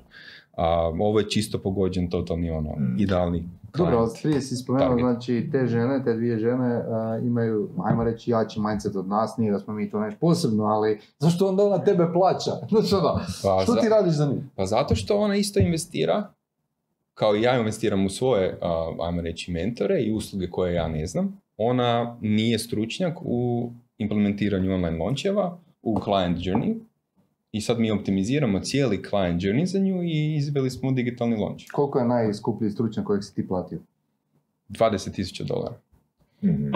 A, ovo je čisto pogođen totalni ono, mm. idealni dobro, ali prije si spomenuo, znači te žene, te dvije žene imaju, ajmo reći, jači mindset od nas, nije da smo mi to nešto posebno, ali zašto onda ona tebe plaća? Znači ono, pa, što ti radiš za njih? Pa zato što ona isto investira kao i ja investiram u svoje, ajmo reći, mentore i usluge koje ja ne znam, ona nije stručnjak u implementiranju online launcheva, u client journey, i sad mi optimiziramo cijeli client journey za nju i izveli smo digitalni launch. Koliko je najskuplji stručnjak kojeg si ti platio? 20.000 dolara. mm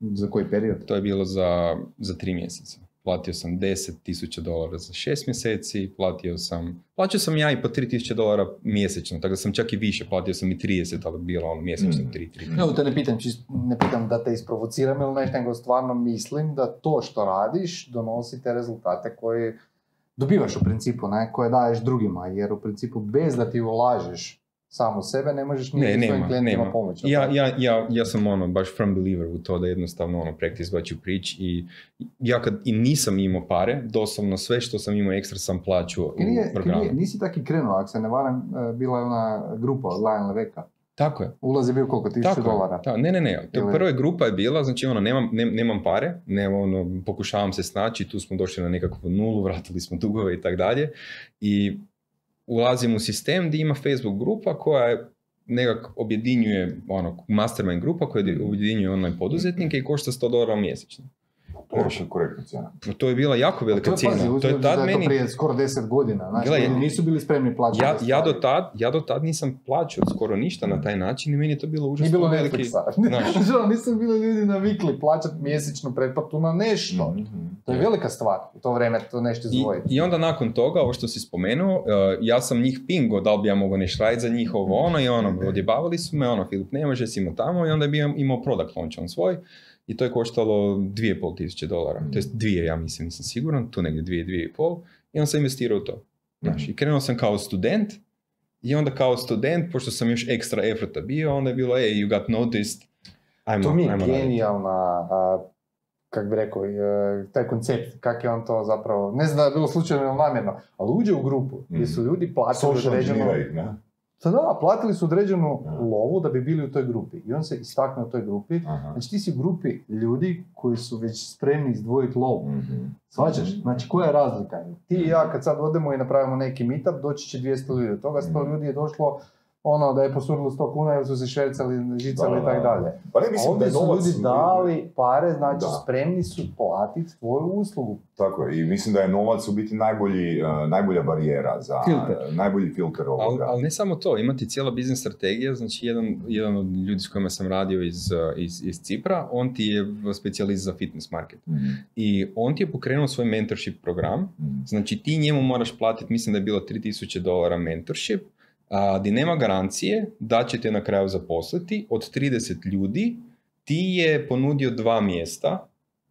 Za koji period? To je bilo za, za tri mjeseca platio sam 10.000 dolara za 6 mjeseci, platio sam, plaćao sam ja i po 3.000 dolara mjesečno, tako da sam čak i više, platio sam i 30, ali bilo ono mjesečno mm. 3, 3. No, te ne pitam, ne pitam da te isprovociram ili nešto, nego stvarno mislim da to što radiš donosi te rezultate koje dobivaš u principu, ne, koje daješ drugima, jer u principu bez da ti ulažeš samo sebe, ne možeš ni ne, svojim klijentima pomoći. Ja, ja, ja, ja sam ono, baš firm believer u to da jednostavno ono, practice what you preach i ja kad i nisam imao pare, doslovno sve što sam imao ekstra sam plaćao u programu. Nije, nisi taki krenuo, ako se ne varam, e, bila je ona grupa od Lionel Veka. Tako je. Ulaz je bio koliko? Tisuću dolara? Ta, ne, ne, ne. To prva grupa je bila, znači ono, nemam, nemam pare, nemam, ono, pokušavam se snaći, tu smo došli na nekakvu nulu, vratili smo dugove i tako dalje. I ulazim u sistem gdje ima Facebook grupa koja je nekak objedinjuje, ono, mastermind grupa koja objedinjuje online poduzetnike i košta 100 dolara mjesečno. To je korektna cijena. To je bila jako velika to cijena. to je tad meni... prije skoro 10 godina. Znači, Gle, nisu bili spremni plaćati. Ja, ja, do tad, ja do tad nisam plaćao skoro ništa na taj način i meni je to bilo užasno Nije bilo veliki... Znači, nisu bili ljudi navikli plaćati mjesečnu pretplatu na nešto. Mm-hmm. To je velika stvar u to vrijeme to nešto izdvojiti. I, I onda nakon toga, ovo što si spomenuo, uh, ja sam njih pingo, da li bi ja mogao nešto raditi za njih ovo ono i ono, odjebavali su me, ono, Filip ne može, si imao tamo i onda bi imao product launch on svoj i to je koštalo 2,5 tisuće dolara. Mm. To jest dvije, ja mislim, nisam siguran, tu negdje dvije, dvije i pol. I onda sam investirao u to. Znaš, mm. I krenuo sam kao student i onda kao student, pošto sam još ekstra efforta bio, onda je bilo, hey, you got noticed, ajmo, To mi je genijalna, kak bi rekao, e, taj koncept, kak je on to zapravo, ne znam da je bilo slučajno ili namjerno, ali uđe u grupu gdje su mm. ljudi platili određeno... Da, da, platili su određenu lovu da bi bili u toj grupi. I on se istakne u toj grupi. Aha. Znači ti si u grupi ljudi koji su već spremni izdvojiti lovu. Mm-hmm. Svađaš? Mhm. Znači koja je razlika? Ti i ja kad sad odemo i napravimo neki meetup, doći će 200 ljudi. Od toga 100 mm ljudi je došlo ono da je posurilo 100 kuna jer su se švercali, žicali Da, i tako da. dalje. Pa ne mislim da ovdje je su novac... ljudi dali pare, znači Da. spremni su platiti tvoju uslugu. Tako je, i mislim da je novac u biti najbolji, uh, najbolja barijera za... Filter. Najbolji filter ovoga. ali ne samo to, imati cijela biznis strategija, znači jedan, jedan od ljudi s kojima sam radio iz, uh, iz, iz Cipra, on ti je specijalist za fitness market. Mhm, I on ti je pokrenuo svoj mentorship program, mhm. znači ti njemu moraš platiti, mislim da je bilo 3000 dolara mentorship, a, di nema garancije da će te na kraju zaposliti, od 30 ljudi ti je ponudio dva mjesta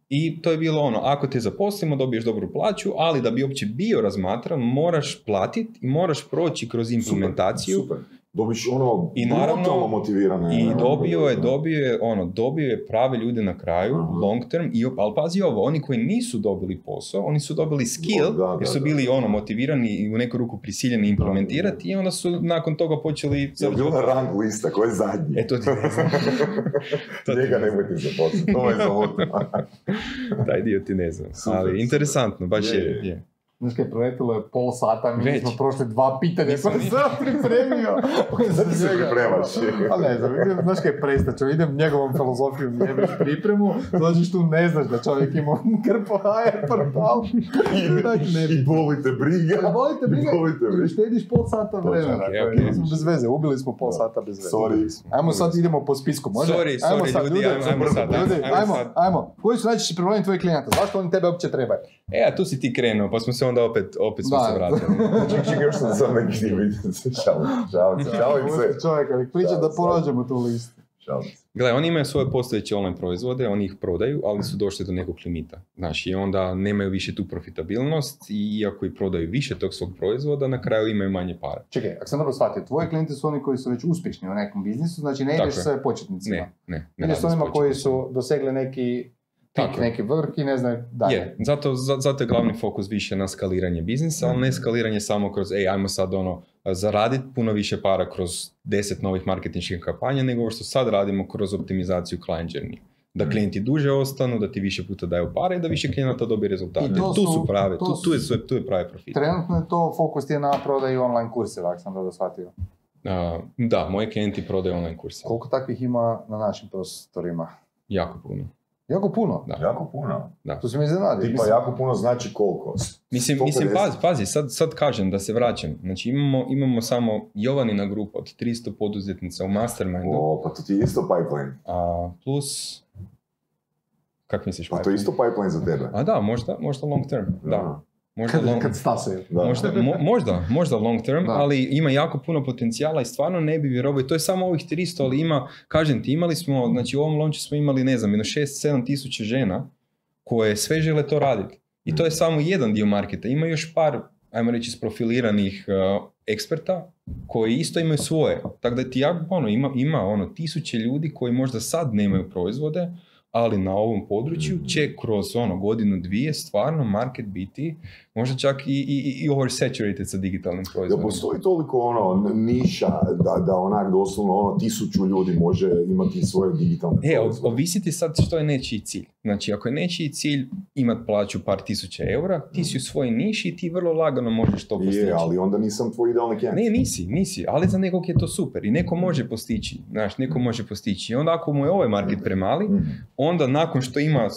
i to je bilo ono, ako te zaposlimo dobiješ dobru plaću, ali da bi uopće bio razmatran moraš platiti i moraš proći kroz implementaciju Super, super. Dobiš ono I naravno- motivirane... i dobio je, dobio je, ono, dobio je prave ljude na kraju, Aha. long term, i, ali pazi ovo, oni koji nisu dobili posao, oni su dobili skill, Da, da, jer su da. bili ono, motivirani i u neku ruku prisiljeni implementirati i onda su nakon toga počeli Je bila rang lista, ko je zadnji? E, to ti ne znam. To Njega nemojte zaposliti, to je za Taj dio ti ne znam. Super, Ali super. interesantno, baš Je, je. je. Znaš kaj, proletilo je pol sata, mi Već. smo prošli dva pitanja koje ni- sam pripremio. Zato se pripremaš. A ne znaš kaj, prestat ću, idem njegovom filozofijom, jebeš pripremu, dođeš tu, ne znaš da čovjek ima krpo HR portal. Bi. I bolite briga. Volite briga, I bolite briga. štediš pol sata vremena. okej, to je- okej. smo bez veze, ubili smo pol sata bez veze. Sorry. Ajmo sad, idemo po spisku, može? Sorry, ajmo sorry, sad, ljudi, ajmo- ajmo sad, ajmo ajmo, sad. ajmo. Koji su najčešći problemi tvojih klijenata? Zašto oni tebe uopće trebaju? E, a tu si ti krenuo, pa smo se onda opet, opet smo Da. se vratili. Ček, ček, još sam sam neki htio vidjeti se. Šalim, šalim se, šalim se. Pusti čovjeka, nek priča da prođemo tu listu. Šalim se. Gle, oni imaju svoje postojeće online proizvode, oni ih prodaju, ali su došli do nekog limita. Znači, i onda nemaju više tu profitabilnost i iako i prodaju više tog svog proizvoda, na kraju imaju manje para. Čekaj, ako sam dobro shvatio, tvoji klijenti su oni koji su već uspješni u nekom biznisu, znači ne ideš sa početnicima. Ne, ne. ne Ideš s onima koji su dosegli neki Tako neki vrh i ne znaju dalje. Je, zato, za- zato je glavni fokus više na skaliranje biznisa, ali ne skaliranje samo kroz, ej, ajmo sad ono, zaraditi puno više para kroz 10 novih marketinških kampanja, nego ovo što sad radimo kroz optimizaciju client journey. Da klijenti duže ostanu, da ti više puta daju pare i da više klijenata dobije rezultate. Tu su- prave, tu, tu, je, tu je pravi profit. Trenutno je to, fokus ti je na prodaju online kurseva, ako sam dobro shvatio. A, da, moji klijenti prodaju online kurse. Koliko takvih ima na našim prostorima? Jako puno. Jako puno. Da. Jako puno. To si mi iznenadio. Tipa Mislim, jako puno znači koliko? Mislim, 150? mislim pazi, pazi, sad, sad kažem da se vraćam. Znači imamo, imamo samo Jovanina grupa od 300 poduzetnica u Mastermindu, O, pa to ti je isto pipeline. a plus... Kak misliš? Pa to je isto pipeline za tebe. A da, možda, možda long term, da. Možda kad, long, kad stasaju. Da. možda, mo- možda, možda long term, Da. ali ima jako puno potencijala i stvarno ne bi vjerovao. I to je samo ovih 300, ali ima, kažem ti, imali smo, znači u ovom launchu smo imali, ne znam, jedno 6-7 tisuća žena koje sve žele to raditi. I to je samo jedan dio marketa. Ima još par, ajmo reći, sprofiliranih uh, eksperta koji isto imaju svoje. Tako da ti ja, ono, ima, ima ono, tisuće ljudi koji možda sad nemaju proizvode, ali na ovom području će kroz ono godinu, dvije stvarno market biti možda čak i, i, i oversaturated sa digitalnim proizvodima. postoji toliko ono niša da, da onak doslovno ono tisuću ljudi može imati svoje digitalne E, proizvode? ovisiti sad što je nečiji cilj. Znači, ako je nečiji cilj imat plaću par tisuća eura, ti si u svojoj niši i ti vrlo lagano možeš to postići. Je, ali onda nisam tvoj idealni klijent. Ne, nisi, nisi, ali za nekog je to super i neko može postići, znaš, neko može postići. I onda ako mu je ovaj market premali, Mhm. Onda nakon što ima,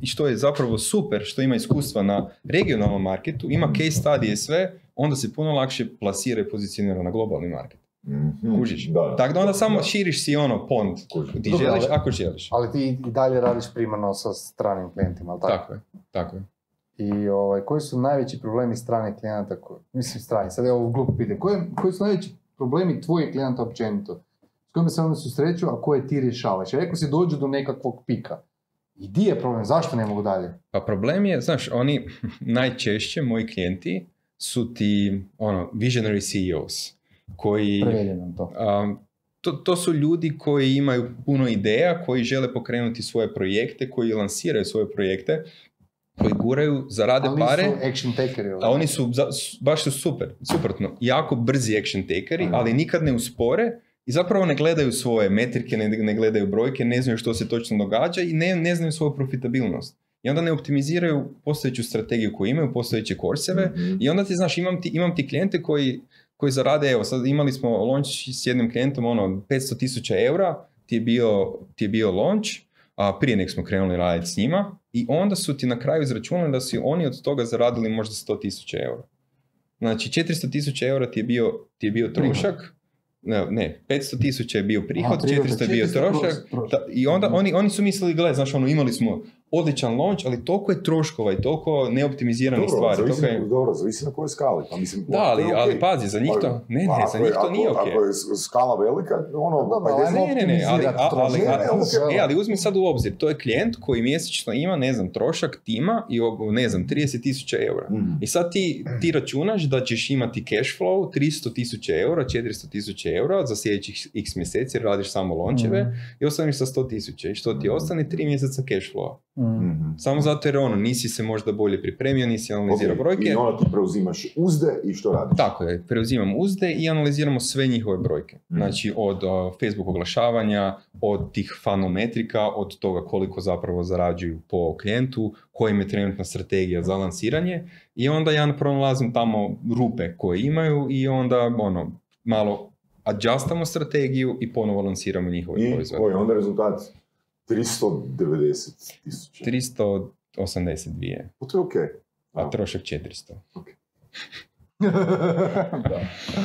i što je zapravo super, što ima iskustva na regionalnom marketu, ima case study i sve, onda se puno lakše plasira i pozicionira na globalni market. Mhm. Kužiš? Da. Tako da onda samo Da. širiš si ono pond. Ti želiš, ali- ako želiš. Ali ti i dalje radiš primarno sa stranim klijentima, ali tako? Tako je, tako je. I ovaj, koji su najveći problemi stranih klijenata, mislim strani, sad je ovo glupo pitanje, koji, koji su najveći problemi tvojih klijenata općenito? S kojima se oni susreću, a koje ti rješavaš? Rekao si dođu do nekakvog pika. I di je problem? Zašto ne mogu dalje? Pa problem je, znaš, oni najčešće, moji klijenti, su ti, ono, visionary CEOs, koji... Nam to. a, to, to su ljudi koji imaju puno ideja, koji žele pokrenuti svoje projekte, koji lansiraju svoje projekte, koji guraju, zarade Ali pare, nisu action takeri. a oni su, baš su super, suprotno, jako brzi action takeri, ali nikad ne uspore i zapravo ne gledaju svoje metrike, ne, ne gledaju brojke, ne znaju što se točno događa i ne, ne znaju svoju profitabilnost. I onda ne optimiziraju postojeću strategiju koju imaju, postojeće korseve Mhm. i onda ti, znaš, imam ti, imam ti klijente koji, koji zarade, evo sad imali smo launch s jednim klijentom, ono 500 tisuća eura ti je bio, ti je bio launch, a prije nek smo krenuli raditi s njima i onda su ti na kraju izračunali da su oni od toga zaradili možda 100 tisuća eura. Znači 400 tisuća eura ti je bio, ti je bio trošak, ne, ne, 500 tisuća je bio prihod, A, prihod, 400 je bio 400 trošak. I onda oni, oni su mislili, gle, znaš, ono, imali smo odličan launch, ali toliko je troškova i toliko neoptimiziranih Dobro, stvari. zavisi, je- dobro, zavisi na kojoj skali. Pa mislim, Da, ali, je ali pazi, za njih to, Pa, ne, pa ne, ako za njih to ako- nije okej. Ako je skala velika, ono, Dobro, pa ajmo Ne, ne, ne, ali, a- ali, Ne, ne, e, ali uzmi sad u obzir, to je klijent koji mjesečno ima, ne znam, trošak tima i ne znam, 30 tisuća eura. Mhm. I sad ti, ti računaš da ćeš imati cash flow 300 tisuća eura, 400 tisuća eura za sljedećih x mjeseci radiš samo lončeve Mhm. i ostaneš sa 100 tisuća. I što ti ostane? 3 mjeseca cash flow. Mm. Mhm. Samo zato jer ono, nisi se možda bolje pripremio, nisi analizirao Ok, brojke. I onda ti preuzimaš uzde i što radiš? Tako je, preuzimamo uzde i analiziramo sve njihove brojke. Mhm. Znači od uh, Facebook oglašavanja, od tih funnel metrika, od toga koliko zapravo zarađuju po klijentu, koja im je trenutna strategija za lansiranje i onda ja pronalazim tamo rupe koje imaju i onda ono, malo adjustamo strategiju i ponovo lansiramo njihove I proizvode. koji je onda rezultat? 390 tisuća. 382, Pa to je okej. a trošak 400. Da.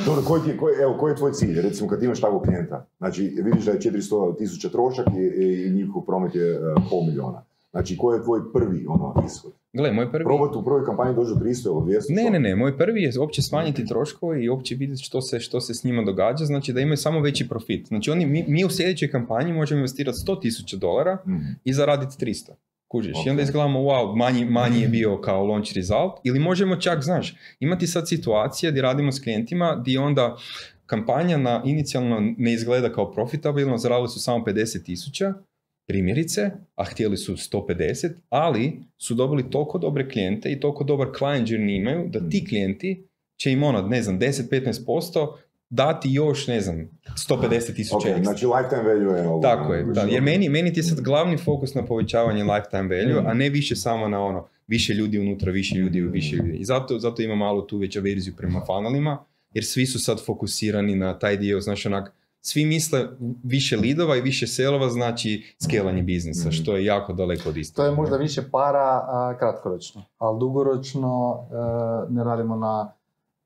Dobro, koji, ti koji, evo, koji je tvoj cilj? Recimo kad imaš takvog klijenta, znači vidiš da je 400 tisuća trošak i, i, njihov promet je e, pol miliona. Znači koji je tvoj prvi ono, ishod? Gle, moj prvi... Probati u prvoj kampanji doći do 300 ili 200? Ne, ne, ne, moj prvi je uopće smanjiti troškove i uopće vidjeti što se, što se s njima događa, znači da imaju samo veći profit. Znači oni, mi, mi u sljedećoj kampanji možemo investirati 100.000 dolara Mhm. i zaraditi 300. Kužiš, i onda izgledamo, wow, manji, manji je bio kao launch result, ili možemo čak, znaš, imati sad situacije gdje radimo s klijentima, gdje onda kampanja na inicijalno ne izgleda kao profitabilno, zaradili su samo 50 tisuća, primjerice, a htjeli su 150, ali su dobili toliko dobre klijente i toliko dobar client journey imaju, da ti klijenti će im ono, ne znam, 10-15% dati još, ne znam, 150 tisuća Ok, ekstra. znači lifetime value je ovo. Tako je, da, jer meni, meni ti je sad glavni fokus na povećavanje lifetime value, Mm. a ne više samo na ono, više ljudi unutra, više ljudi, više ljudi. I zato, zato ima malo tu već averziju prema funnelima, jer svi su sad fokusirani na taj dio, znaš onak, svi misle više lidova i više selova znači skelanje biznisa, Mm. što je jako daleko od To istine. je možda više para a, kratkoročno, ali dugoročno e, ne radimo na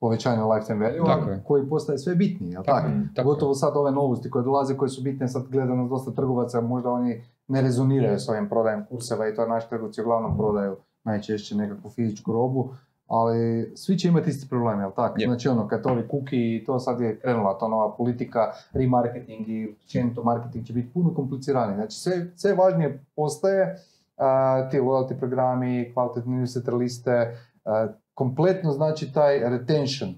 povećanju lifetime value, je. koji postaje sve bitniji, jel tako? Tako je. Gotovo sad ove novosti koje dolaze, koje su bitne, sad gleda nas dosta trgovaca, možda oni ne rezoniraju s ovim prodajem kurseva i to naši trgovci uglavnom prodaju najčešće nekakvu fizičku robu, ali svi će imati isti problem, jel tako? Yep. Znači ono, kad ovi kuki i to sad je krenula ta nova politika, remarketing i općenito marketing će biti puno kompliciraniji. Znači sve, sve važnije postaje, a, ti loyalty programi, kvalitetne newsletter liste, a, kompletno znači taj retention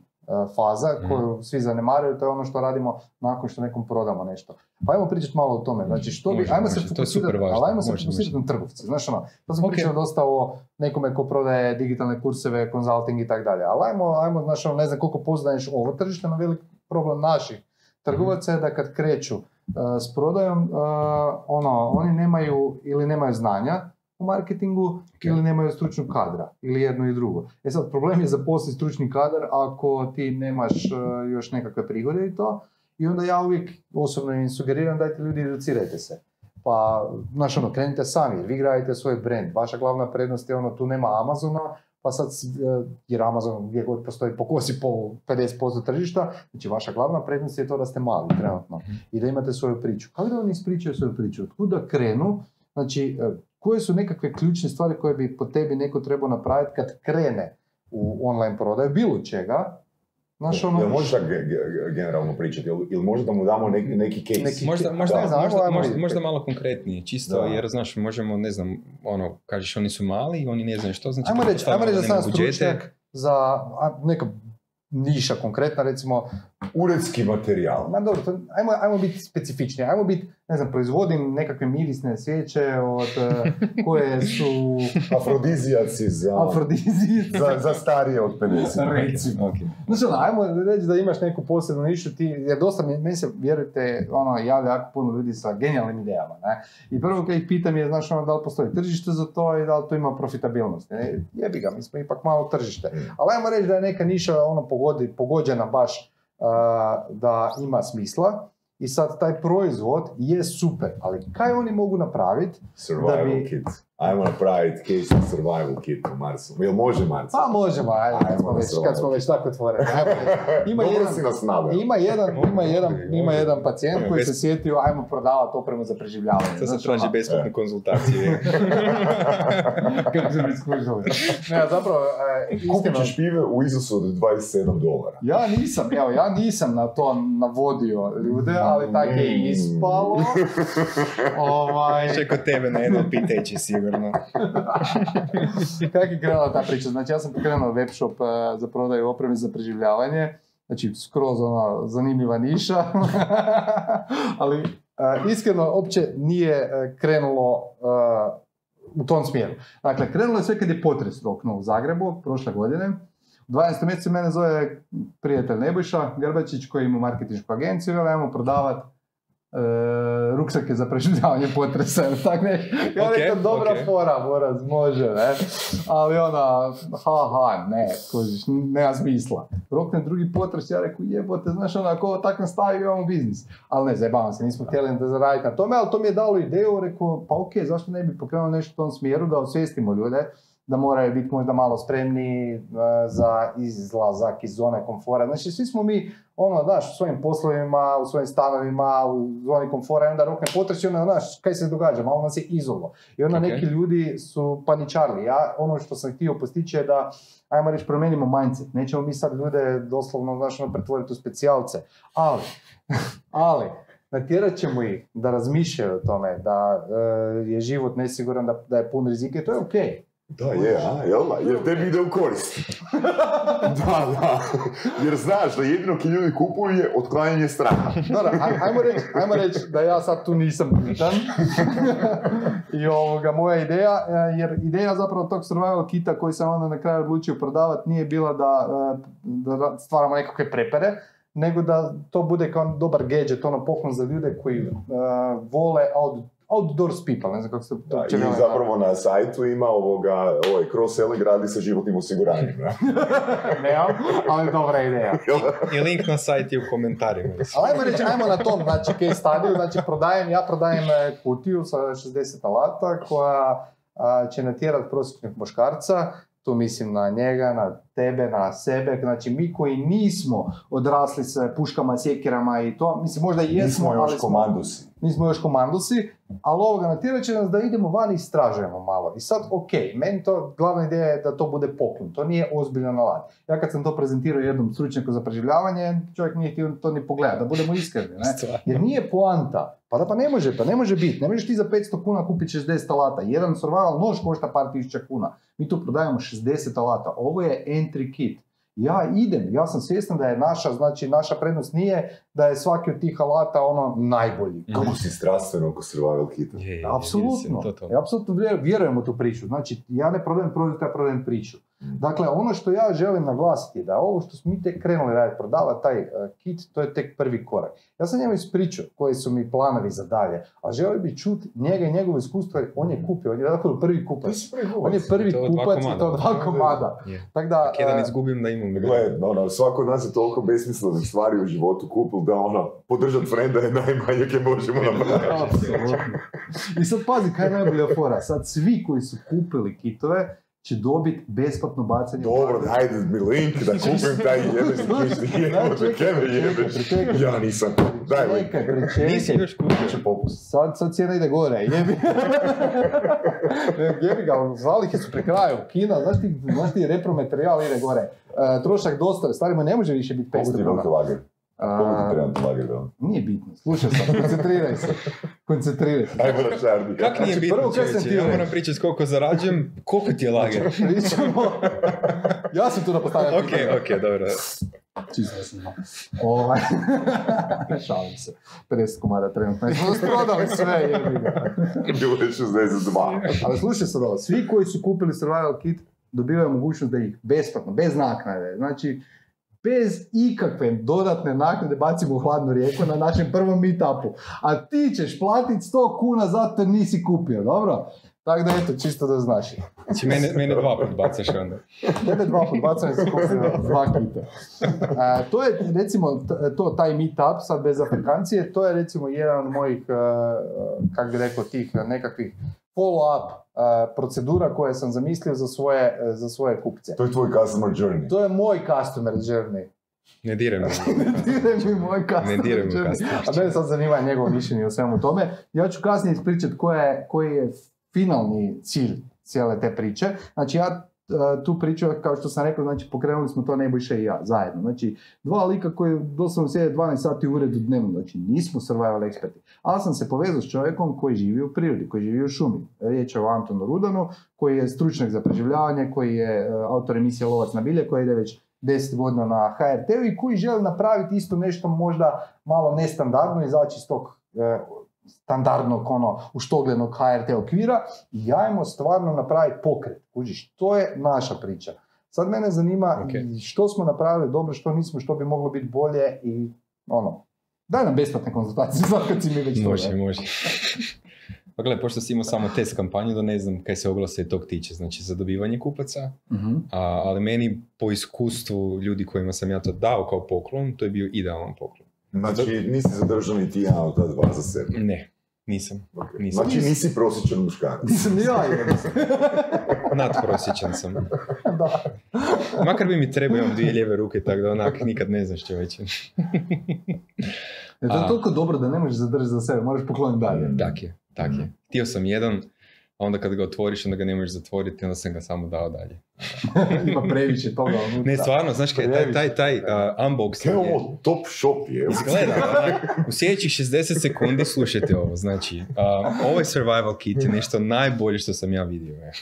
faza Mhm. koju svi zanemaruju, to je ono što radimo nakon što nekom prodamo nešto. Pa ajmo pričati malo o tome. Znači što bi, Može, ajmo može, se fokusirati, ali ajmo se fokusirati na trgovce. Znaš ono, to sam Ok. pričao dosta o nekome ko prodaje digitalne kurseve, konzulting i tako dalje. Ali ajmo, ajmo, znaš ono, ne znam koliko poznaješ ovo tržište, no velik problem naših trgovaca je da kad kreću uh, s prodajom, uh, ono, oni nemaju ili nemaju znanja u marketingu ili nemaju stručnog kadra, ili jedno i drugo. E sad, problem je zaposliti stručni kadar ako ti nemaš uh, još nekakve prihode i to, i onda ja uvijek osobno im sugeriram dajte ljudi educirajte se. Pa, znaš ono, krenite sami, jer vi gradite svoj brand. Vaša glavna prednost je ono, tu nema Amazona, pa sad, e, jer Amazon gdje god postoji pokosi po 50% tržišta, znači vaša glavna prednost je to da ste mali trenutno i da imate svoju priču. Kako da oni ispričaju svoju priču? Otkud da krenu? Znači, e, koje su nekakve ključne stvari koje bi po tebi neko trebao napraviti kad krene u online prodaju, bilo čega, Znaš, ono, Jel možeš tako ge- ge- generalno pričati? Ili, ili možda da mu damo neki, neki case? Neki- Možda, možda, ne znam, možda, možda, vidjeti. možda malo konkretnije, čisto Da. jer znaš, možemo, ne znam, ono, kažeš oni su mali i oni ne znaju što, znači ajmo reći, ajmo reći da sam stručnjak za neka niša konkretna, recimo, Uredski materijal. ma dobro, to, ajmo, ajmo biti specifični, ajmo biti, ne znam, proizvodim nekakve mirisne svijeće od, e, koje su Afrodizijaci za, afrodizije. za, za starije od 50. Recimo. Ok. Znači, ono, ajmo reći da imaš neku posebnu nišu, ti, jer dosta mi, meni se, vjerujte, ono, javlja jako puno ljudi sa genijalnim idejama, ne? I prvo kad ih pitam je, znaš, ono, da li postoji tržište za to i da li to ima profitabilnost. Ne? Jebi ga, mi smo ipak malo tržište. Mm. Ali ajmo reći da je neka niša, ono, pogodi, pogođena baš da ima smisla i sad taj proizvod je super, ali kaj oni mogu napraviti? Da bi- kit. Ajmo napraviti case of survival kit u Marsu. Jel može Mars? Pa možemo, ajde, kad smo Ajmo već, na kad smo već tako otvoreni. ajmo. Ima jedan, si nas ima jedan, ima jedan, ima jedan pacijent koji se sjetio, ajmo prodavati opremu za preživljavanje. Sad se traži ono, besplatne konzultacije. Kako se mi skužili. Ne, zapravo, e, Kupit ćeš pive u iznosu od 27 dolara. ja nisam, evo, ja nisam na to navodio ljude, ali tako je Mm. ispalo. ovaj, Še kod tebe na jednom piteći sigurno. kako je krenula ta priča? Znači, ja sam pokrenuo web shop e, za prodaju opreme za preživljavanje. Znači, skroz ono, zanimljiva niša. Ali, e, iskreno, uopće nije e, krenulo u tom smjeru. Dakle, krenulo je sve kad je potres roknuo u Zagrebu prošle godine. U 12. mjesecu mene zove prijatelj Nebojša Grbačić koji ima marketinšku agenciju, veli ajmo prodavat e, ruksake za preživljavanje potresa ili tak ne. Ja Ok, rekao, dobra ok. fora, moraz, može, ne. Ali ona, ha, ha, ne, kužiš, nema smisla. Rokne drugi potres, ja rekao, jebote, znaš, ono, ako tak nastavi, imamo biznis. Ali ne, zajebavam se, nismo htjeli da zaraditi na tome, ali to mi je dalo ideju, rekao, pa ok, zašto ne bi pokrenuo nešto u tom smjeru, da osvijestimo ljude, da moraju biti možda malo spremni e, za izlazak iz zone komfora. Znači, svi smo mi, ono, znaš, u svojim poslovima, u svojim stanovima, u zoni komfora, i onda rokne potres i onda, znaš, kaj se događa, malo nas je izolo. I onda Ok. neki ljudi su paničarli. Ja, ono što sam htio postići je da, ajmo reći, promijenimo mindset. Nećemo mi sad ljude doslovno, znaš, ono, pretvoriti u specijalce. Ali, ali, natjerat ćemo ih da razmišljaju o tome, da e, je život nesiguran, da, da je pun rizika i to je okej. Da, je, a, jel da? Jer tebi ide u korist. da, da. Jer znaš da jedino ki ljudi kupuju je otklanjanje straha. Dobro, aj- ajmo reći ajmo reći da ja sad tu nisam bitan. I ovoga, moja ideja, e, jer ideja zapravo tog survival kita koji sam onda na kraju odlučio prodavati nije bila da, e, da ra- stvaramo nekakve prepere, nego da to bude kao dobar gadget, ono poklon za ljude koji e, vole out, outdoors people, ne znam kako se to Da, I zapravo na sajtu ima ovoga, ovaj cross-selling radi sa životnim osiguranjem. ne? Nemam, ali dobra ideja. I link na sajt je u komentarima. Ali ajmo reći, ajmo na tom, znači, case studiju, znači prodajem, ja prodajem e, kutiju sa 60 alata koja a, će natjerati prosječnog muškarca, tu mislim na njega, na tebe, na sebe, znači mi koji nismo odrasli sa puškama, sjekirama i to, mislim možda i jesmo, Nismo još ali smo, komandusi. Nismo još komandusi, ali ovoga natjerat će nas da idemo van i istražujemo malo. I sad, ok, meni to, glavna ideja je da to bude poklon, to nije ozbiljan alat. Ja kad sam to prezentirao jednom stručnjaku za preživljavanje, čovjek nije htio to ni pogledati, da budemo iskreni, ne? Jer nije poanta. Pa da pa ne može, pa ne može biti. Ne možeš ti za 500 kuna kupiti 60 alata. Jedan survival nož košta par tisuća kuna. Mi tu prodajemo 60 alata. Ovo je entry kit. Ja idem, ja sam svjestan da je naša, znači naša prednost nije da je svaki od tih alata ono najbolji. Kako si strastveno oko survival kita? Apsolutno. apsolutno vjer- vjerujem u tu priču. Znači, ja ne prodajem proizvod, ja prodajem priču. Dakle, ono što ja želim naglasiti je da ovo što smo mi tek krenuli raditi, prodavati taj uh, kit, to je tek prvi korak. Ja sam njemu ispričao koji su mi planovi za dalje, a želio bi čuti njega i njegovo iskustvo, jer on je kupio, on je dakle prvi kupac. On je prvi To kupac i to dva komada. Tako da, jedan uh, izgubim da imam. Gle, ono, svako od nas je toliko besmislenih stvari u životu kupil da ono, podržat frenda je najmanje kje možemo napraviti. I sad pazi, kaj je najbolja fora. Sad svi koji su kupili kitove će dobiti besplatno bacanje. u Dobro, bager. dajde mi link da kupim taj kaj me jebeš? Pričekaj. Ja nisam. Daj link. Nisi još kupio. Će popust. Sad, sad cijena ide gore, jebi. jebi ga, zalihe su pri kraju, kina, znaš ti, znaš ti repromaterijal ide gore. E, trošak dostave, stvarima ne može više biti Koliko 500 ti kuna. Koliko ti A? Nije bitno, slušaj sad, koncentriraj se. Koncentriraj se. Ajmo na čardi. Kak nije Znači, bitno prvo sam čovječe, ja moram pričati koliko zarađujem, koliko ti je lager. Pričamo. Ja sam tu da postavljam ok, pitanje. ok, dobro. Čisto sam. Ovaj, šalim se. 50 komada trenutno. Smo nas prodali sve. Bilo je 62. Ali slušaj sad ovo, svi koji su kupili survival kit dobivaju mogućnost da ih besplatno, bez naknade, znači bez ikakve dodatne naknade bacimo u hladnu rijeku na našem prvom meetupu. A ti ćeš platiti 100 kuna zato jer nisi kupio, dobro? Tako da eto, čisto da znaš. Znači, mene, mene dva put bacaš onda. Tebe dva put bacam se dva kita. E, to je recimo, to, taj meetup sad bez Afrikancije, to je recimo jedan od mojih, e, kako bi rekao, tih nekakvih follow-up e, procedura koje sam zamislio za svoje, e, za svoje kupce. To je tvoj customer journey. To je moj customer journey. Ne diraj me. diraj mi moj customer Ne diraj mi journey. customer A mene sad zanima njegovo mišljenje o svemu tome. Ja ću kasnije ispričati koji je, koji je finalni cilj cijele te priče. Znači ja tu priču, kao što sam rekao, znači pokrenuli smo to Nebojša i ja zajedno. Znači dva lika koji doslovno sjede 12 sati u uredu dnevno, znači nismo survival eksperti. Ali sam se povezao s čovjekom koji živi u prirodi, koji živi u šumi. Riječ je o Antonu Rudanu, koji je stručnjak za preživljavanje, koji je e, autor emisije Lovac na bilje, koji ide već 10 godina na HRT-u i koji želi napraviti isto nešto možda malo nestandardno, izaći iz tog e, standardnog, ono, uštoglenog HRT okvira i ajmo stvarno napraviti pokret. Kužiš, to je naša priča. Sad mene zanima Ok. i što smo napravili dobro, što nismo, što bi moglo biti bolje i ono, daj nam besplatne konzultacije, sad kad si mi već to, Može, ne? može. Pa gledaj, pošto si imao samo test kampanju, da ne znam kaj se oglase tog tiče, znači za dobivanje kupaca, Mhm. a, ali meni po iskustvu ljudi kojima sam ja to dao kao poklon, to je bio idealan poklon. Znači, nisi zadržao niti jedan od ta dva za sebe. Ne, nisam. Ok. Nisam. Znači, nisi prosječan muškarac. Nisam ni ja. Nadprosječan sam. da. Makar bi mi trebao, imam dvije lijeve ruke, tako da onak nikad ne znaš čovječe. E, to je toliko dobro da ne možeš zadržati za sebe, moraš pokloniti dalje. Tak je, tak je. Htio sam jedan, a onda kad ga otvoriš, onda ga ne možeš zatvoriti, onda sam ga samo dao dalje. Ima previše toga unutra. Ne, stvarno, znaš kaj, taj, taj, taj uh, unboxing je ovo top shop je? Izgleda, onak, u sljedećih 60 sekundi slušajte ovo, znači, uh, ovaj survival kit je nešto najbolje što sam ja vidio. je.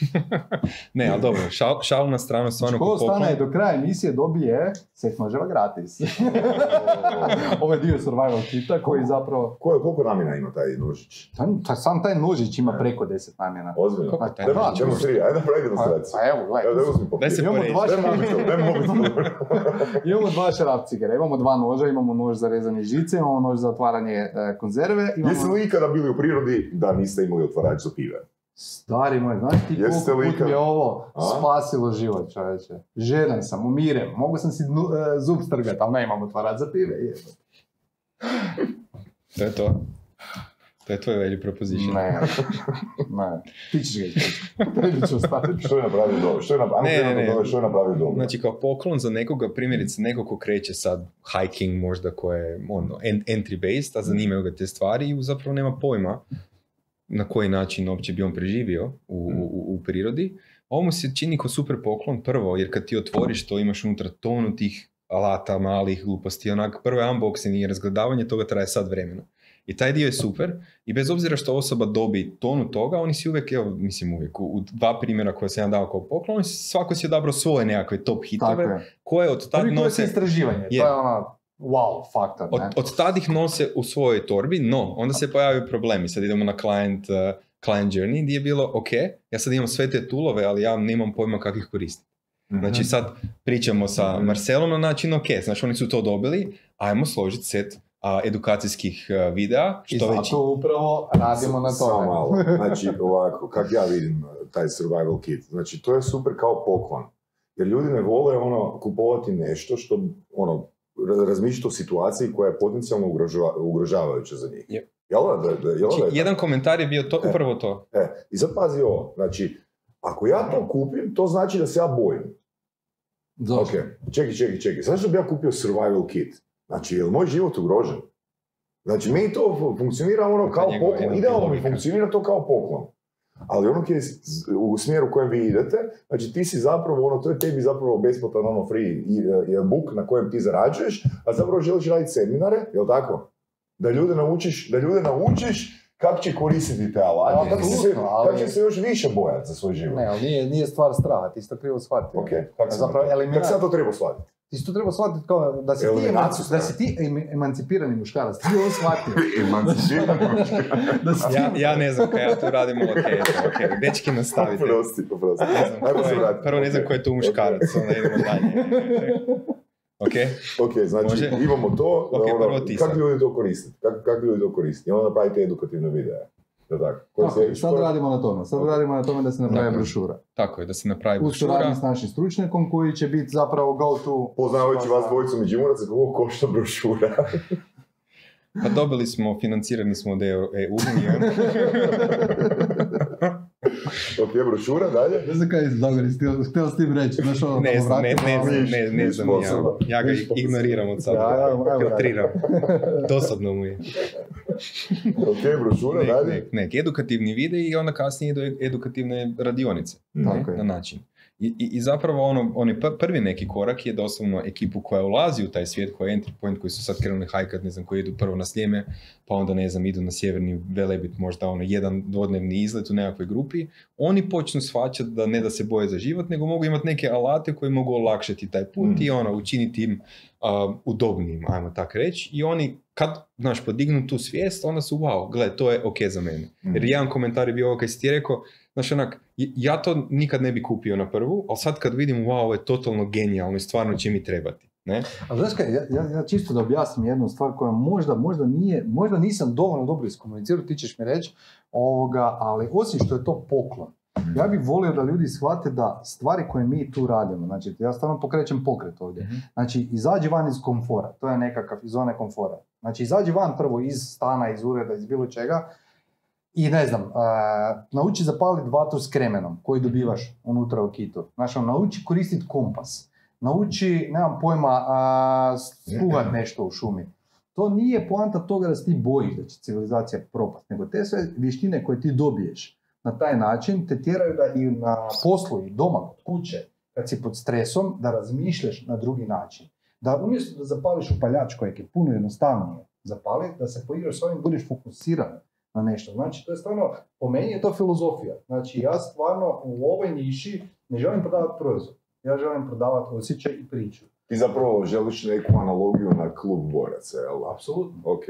ne, ali dobro, šal, šal na stranu, stvarno Ko ko ostane poklon. do kraja emisije dobije set noževa gratis. Ovo je dio survival kita koji zapravo... Ko- koliko namjena ima taj nožić? Taj, taj- sam taj nožić ima preko 10 namjena. Ozbiljno? Koliko Pa taj Daj, da, Čemu čemu- tri, ajde napravi Pa, demonstraciju. pa evo, gledaj. Evo, Daj se Imamo dva, mobitel. imamo dva šrapcigera, imamo dva noža, imamo nož za rezanje žice, imamo nož za otvaranje e, konzerve, Jeste imamo... li ikada bili u prirodi da niste imali otvarač za pive? Stari moj, znaš ti Jeste koliko li put mi je ovo A? spasilo život, čovječe. Žedan sam, umirem, mogu sam si dnu- e, zub strgati, ali ne imam otvarač za pive. To je to. To je tvoj value proposition. Ne, ne, ti ćeš ga ću ostaviti. Što je napravio dobro? Što je napravio, Ne, ne, ne. što je napravio dobro? Znači kao poklon za nekoga, primjerice neko ko kreće sad hiking možda ko je ono, en- entry based, a zanimaju ga te stvari i zapravo nema pojma na koji način uopće bi on preživio u, u, u prirodi. Ovo mu se čini kao super poklon prvo, jer kad ti otvoriš to imaš unutra tonu tih alata, malih gluposti, onak prvo je unboxing i razgledavanje toga traje sad vremena. I taj dio je super i bez obzira što osoba dobi tonu toga, oni si uvijek, evo, mislim uvijek, u, dva primjera koje sam ja dao kao poklon, svako si odabrao svoje nekakve top Tako hitove, je. koje od tad nose, istraživanje, Je. to je ono wow faktor, od, ne? od tad ih nose u svojoj torbi, no, onda se pojavio problemi. Sad idemo na client, uh, client journey, gdje je bilo, ok, ja sad imam sve te toolove, ali ja nemam pojma kako ih koristim. Mhm. Znači sad pričamo sa Marcelom na način, ok, znači oni su to dobili, ajmo složiti set a, edukacijskih a, videa, I što već zato upravo radimo na Samo tome. malo. Znači, ovako, kak ja vidim uh, taj survival kit. Znači, to je super kao poklon. Jer ljudi ne vole ono, kupovati nešto što, ono, ra- razmišljati o situaciji koja je potencijalno ugrožava- ugrožavajuća za njih. Je. Jel da, da, da, jel da je Znači, jedan komentar je bio to, E. upravo to. E, i sad pazi ovo, znači, ako ja to kupim, to znači da se ja bojim. Zašto? Ok, čekaj, čekaj, čekaj, zašto bi ja kupio survival kit? Znači, je li moj život ugrožen? Znači, meni to fu- funkcionira ono kao poklon, idealno mi funkcionira to kao poklon. Ali ono kje, s- u smjeru u kojem vi idete, znači ti si zapravo, ono, to je tebi zapravo besplatan ono free i- i- book na kojem ti zarađuješ, a zapravo želiš raditi seminare, jel tako? Da ljude naučiš, da ljude naučiš kako će koristiti te alate, kako kako će se još više bojati za svoj život. Ne, ali nije, nije stvar straha, ti si to krivo shvatio. Ok, kako Zapravo, sam, elimina- kako sam to trebao shvatiti? Ti si to treba shvatiti kao da si ti, Eliminaciju eman- da si ti em- emancipirani muškarac, ti ovo shvatio. da si ti... Ja, ja ne znam kaj ja tu radim, ok, ok, dečki nastavite. Oprosti, oprosti. Ne znam, Ajmo ko se je- vratiti. prvo ne znam ko je tu muškarac, onda idemo dalje. Ok? Ok, znači Može? imamo to, Ok, ono, prvo ti kako ljudi to koriste, kako, kako ljudi to koriste, i onda napravite edukativne videe. Da tako. Koji Tako, sljedeći sad radimo na tome. Sad radimo na tome da se napravi Dakle, brošura. Tako je, da se napravi U suradnji brošura. s našim stručnjakom koji će biti zapravo go to... Poznavajući vas dvojicu Međimuraca, koliko košta brošura? Pa dobili smo, financirani smo od EU. Ok, brošura, dalje? Ne znam kaj je Zagori htio s tim reći. Znaš, ono, Ne znam, ne, ne, ono, znam, ne, ne Niš znam ja. Ja ga ignoriram od sada. Ja, filtriram. Dosadno mu je. Ok, brošura, Nek, dalje? nek, nek. Edukativni videi i onda kasnije idu edukativne radionice. Tako ne, je. na način. I, i, i zapravo ono, onaj pr- prvi neki korak je doslovno ekipu koja ulazi u taj svijet, koja je entry point, koji su sad krenuli hajkat, ne znam, koji idu prvo na Sljeme, pa onda ne znam, idu na sjeverni Velebit, možda ono jedan dvodnevni izlet u nekakvoj grupi, oni počnu shvaćati da ne da se boje za život, nego mogu imati neke alate koji mogu olakšati taj put Mm. i ono, učiniti im uh, udobnijim, ajmo tak reći, i oni kad, znaš, podignu tu svijest, onda su, wow, gle, to je ok za mene. Jer jedan komentar je bio ovo kaj si ti rekao, znaš onak, ja to nikad ne bi kupio na prvu, ali sad kad vidim, wow, ovo je totalno genijalno i stvarno će mi trebati. Ne? A znaš kaj, ja, ja, ja čisto da objasnim jednu stvar koja možda, možda nije, možda nisam dovoljno dobro iskomunicirao, ti ćeš mi reći, ovoga, ali osim što je to poklon, ja bih volio da ljudi shvate da stvari koje mi tu radimo, znači ja stvarno pokrećem pokret ovdje, znači izađi van iz komfora, to je nekakav iz zone komfora, znači izađi van prvo iz stana, iz ureda, iz bilo čega i ne znam, a, nauči zapaliti vatru s kremenom koji dobivaš unutra u kitu, znači nauči koristiti kompas, nauči, nemam pojma, a, struhat nešto u šumi. To nije poanta toga da se ti bojiš da će civilizacija propast, nego te sve vještine koje ti dobiješ na taj način te tjeraju da i na poslu i doma, kod kuće, kad si pod stresom, da razmišljaš na drugi način. Da umjesto da zapališ upaljač kojeg je puno jednostavnije zapaliti, da se poigraš s ovim, budeš fokusiran na nešto. Znači, to je stvarno, po meni je to filozofija. Znači, ja stvarno u ovoj niši ne želim prodavati proizvod. Ja želim prodavati osjećaj i priču. Ti zapravo želiš neku analogiju na klub boraca, jel? Apsolutno, Ok,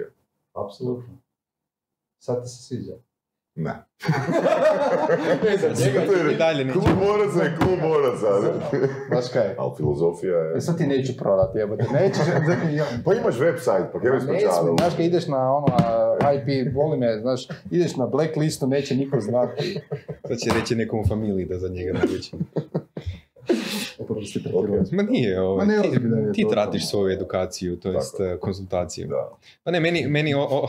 apsolutno. Sad ti se sviđa. Ne. I dalje neću. Klub boraca je klub boraca. Baš kaj? Ali filozofija je... E sad ti neću prodati, jebote. Nećeš, Pa imaš website, pa kaj Ne bi smijem, sprečavalo? znaš kad ideš na ono IP, voli me, znaš, ideš na blacklistu, neće niko znati. Sad će reći nekom u familiji da za njega naruči. Oprosti, Ok. Ma nije, ovaj, Ma ne ti, je ti tratiš svoju edukaciju, to jest Tako. eh, konzultaciju. Da. Pa ne, meni, meni o, o-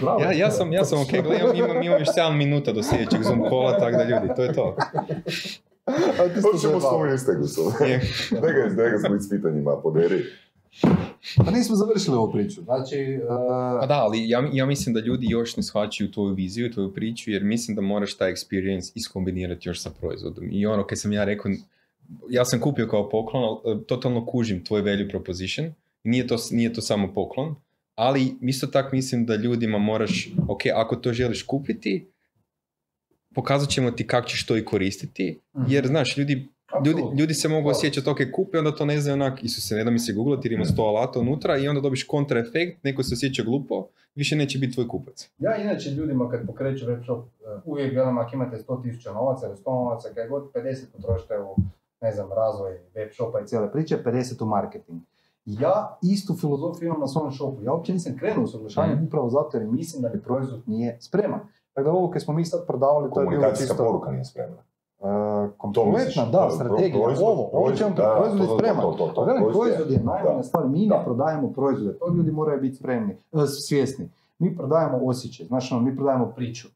Bravo. ja, ja sam, ja sam ok, gle, imam, imam, imam još 7 minuta do sljedećeg Zoom kola, tako da ljudi, to je to. A ti si Hoćemo s. Daj ga, daj ga s pitanjima, poderi. Pa nismo završili ovu priču. Znači, Pa uh, da, ali ja, ja mislim da ljudi još ne shvaćaju tvoju viziju, tvoju priču, jer mislim da moraš taj experience iskombinirati još sa proizvodom. I ono, kad sam ja rekao, ja sam kupio kao poklon, ali e, totalno kužim tvoj value proposition. Nije to, nije to samo poklon, ali isto tak mislim da ljudima moraš, ok, ako to želiš kupiti, pokazat ćemo ti kako ćeš to i koristiti, jer znaš, ljudi Ljudi, ljudi se mogu osjećati, ok, kupi, onda to ne znaju onak, Isuse, ne da mi se googlati jer ima sto alata unutra i onda dobiš kontra efekt, neko se osjeća glupo, više neće biti tvoj kupac. Ja inače ljudima kad pokreću web shop, uh, uvijek gledam ako imate 100.000 novaca ili 100 novaca, kad god 50 potrošite u, ne znam, razvoj web shopa i cijele priče, 50 u marketing. Ja istu filozofiju imam na svom shopu. Ja uopće nisam krenuo u usaglašavanje Mhm. upravo zato jer mislim da mi proizvod nije spreman. Tako da ovo kad smo mi sad prodavali, to je bilo čisto... poruka nije spremna. Uh, To kompletna, da, Pro- strategija, proizvod- ovo, ovo će vam proizvod, da, proizvod je to, to, spreman. to, to, to, Pa proizvod je- proizvod je najmanja stvar, mi ne prodajemo proizvode, to ljudi moraju biti spremni, e, svjesni. Mi prodajemo osjećaj, ono, mi prodajemo priču.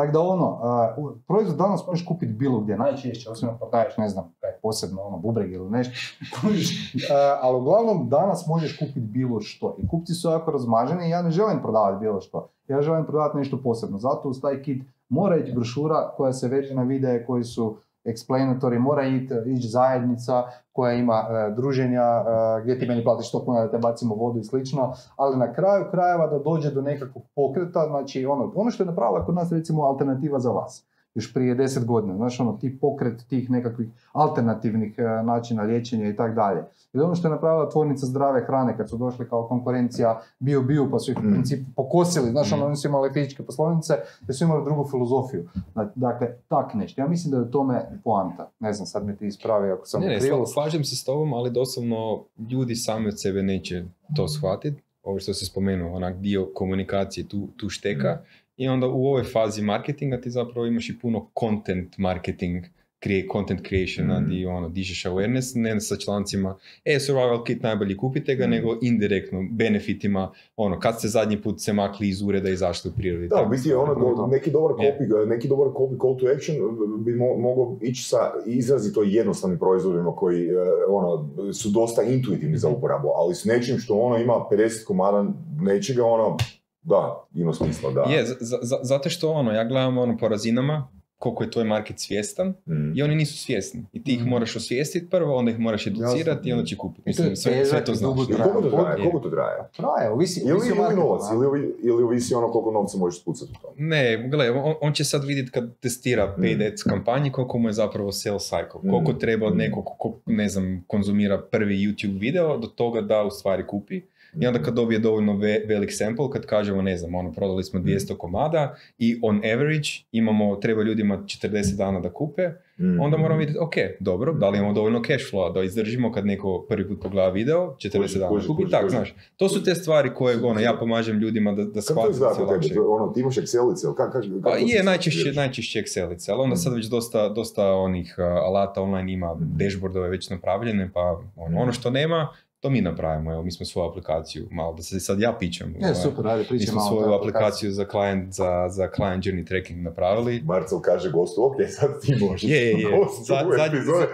Tako da ono, a, u- proizvod danas možeš kupiti bilo gdje, najčešće, osim ako prodaješ, ne znam, kaj, posebno ono, bubreg ili nešto. A, ali uglavnom danas možeš kupiti bilo što. I kupci su jako razmaženi i ja ne želim prodavati bilo što. Ja želim prodavati nešto posebno. Zato uz taj kit mora ići brošura koja se veže na videe koji su explanatori, mora ići ići zajednica koja ima e, druženja, e, gdje ti meni platiš 100 kuna da te bacimo vodu i slično, ali na kraju krajeva da dođe do nekakvog pokreta, znači ono, ono što je napravila kod nas recimo alternativa za vas još prije 10 godina, znaš ono, ti pokret tih nekakvih alternativnih e, načina liječenja i tako dalje. I ono što je napravila tvornica zdrave hrane kad su došli kao konkurencija bio bio pa su ih u Mm. principu pokosili, znaš ono, Mm. oni su imali fizičke poslovnice jer su imali drugu filozofiju. Dakle, tak nešto. Ja mislim da je u tome poanta. Ne znam, sad me ti ispravi ako sam Ne, ne, krivo. slažem se s tobom, ali doslovno ljudi sami od sebe neće to shvatiti. Ovo što se spomenuo, onak dio komunikacije tu, tu šteka. I onda u ovoj fazi marketinga ti zapravo imaš i puno content marketing, create, content creationa, Mhm. di ono, dižeš awareness, ne sa člancima, e, survival kit najbolje kupite ga, Mhm. nego indirektno, benefitima, ono, kad ste zadnji put se makli iz ureda i izašli u prirodi. Da, biti je ono, do- neki dobar copy, neki dobar copy call to action bi mo- mogao ići sa izrazito jednostavnim proizvodima koji e, ono, su dosta intuitivni za Mhm. uporabu, ali s nečim što ono ima 50 komada nečega, ono, da, ima smisla, da. Je, za- za- zato što ono, ja gledam ono po razinama, koliko je tvoj market svjestan Mm. i oni nisu svjesni. I ti ih Mhm. moraš osvijestiti prvo, onda ih moraš educirati i onda će kupiti. Mislim, sve, sve to znaš. koliko to traje? Je. Koliko to traje? Traje, ovisi, Ili, ovisi o ili novac, ili, ili ovisi ono koliko novca možeš spucati u tom. Ne, gledaj, on, on će sad vidjeti kad testira paid Mm. ads kampanje koliko mu je zapravo sales cycle. Mm. Koliko treba od Mm. nekog ko, ne znam, konzumira prvi YouTube video do toga da u stvari kupi. I onda kad dobije dovoljno ve- velik sample, kad kažemo, ne znam, ono, prodali smo 200 komada i on average imamo, treba ljudima 40 dana da kupe, Mm. onda moramo vidjeti, ok, dobro, da li imamo dovoljno cash flow da izdržimo kad neko prvi put pogleda video, 40 Kuži, dana kuži, kupi, kuži, tak, znaš. To su te stvari koje, ono, ja pomažem ljudima da, da shvate da se lakše. Ono, ti imaš Excelice, ili kako, kako, Pa je najčešće, najčešće Excelice, ali onda Mm. sad već dosta, dosta onih uh, alata online ima Mhm. dashboardove već napravljene, pa ono, ono što nema, to mi napravimo, evo, mi smo svoju aplikaciju, malo da se sad ja pičem. Je, ovaj, super, ajde, Mi smo malo. svoju aplikaciju za client, za, za client journey tracking napravili. Marcel kaže gostu, ok, sad ti možeš. Je, je, je.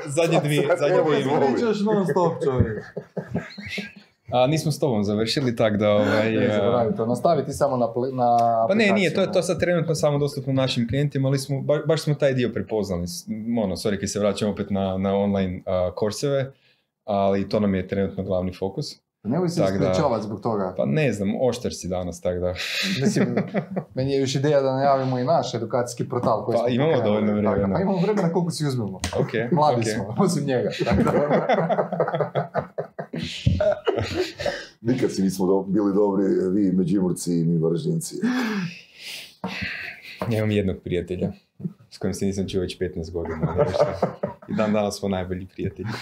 Zadnje- dvije- zadnje dvije. Pričaš non stop, čovjek. A nismo s tobom završili, tak da ovaj... Ne zaboravi to, nastavi ti samo na, na Pa ne, nije, to je to sad trenutno samo dostupno našim klijentima, ali smo, ba- baš smo taj dio prepoznali. Ono, sorry, kad se vraćamo opet na, na online uh, korseve, ali to nam je trenutno glavni fokus. Ne se sprečavati zbog toga. Pa ne znam, oštar si danas, tako da... Mislim, meni je još ideja da najavimo i naš edukacijski portal koji Pa smo imamo dovoljno vremena. Pa imamo vremena koliko si uzmemo. Ok, Mladi ok. smo, osim njega. Tako da, Nikad si nismo do- bili dobri, vi Međimurci i mi Varaždinci. Ja imam jednog prijatelja s kojim se nisam čuo već 15 godina. I dan danas smo najbolji prijatelji.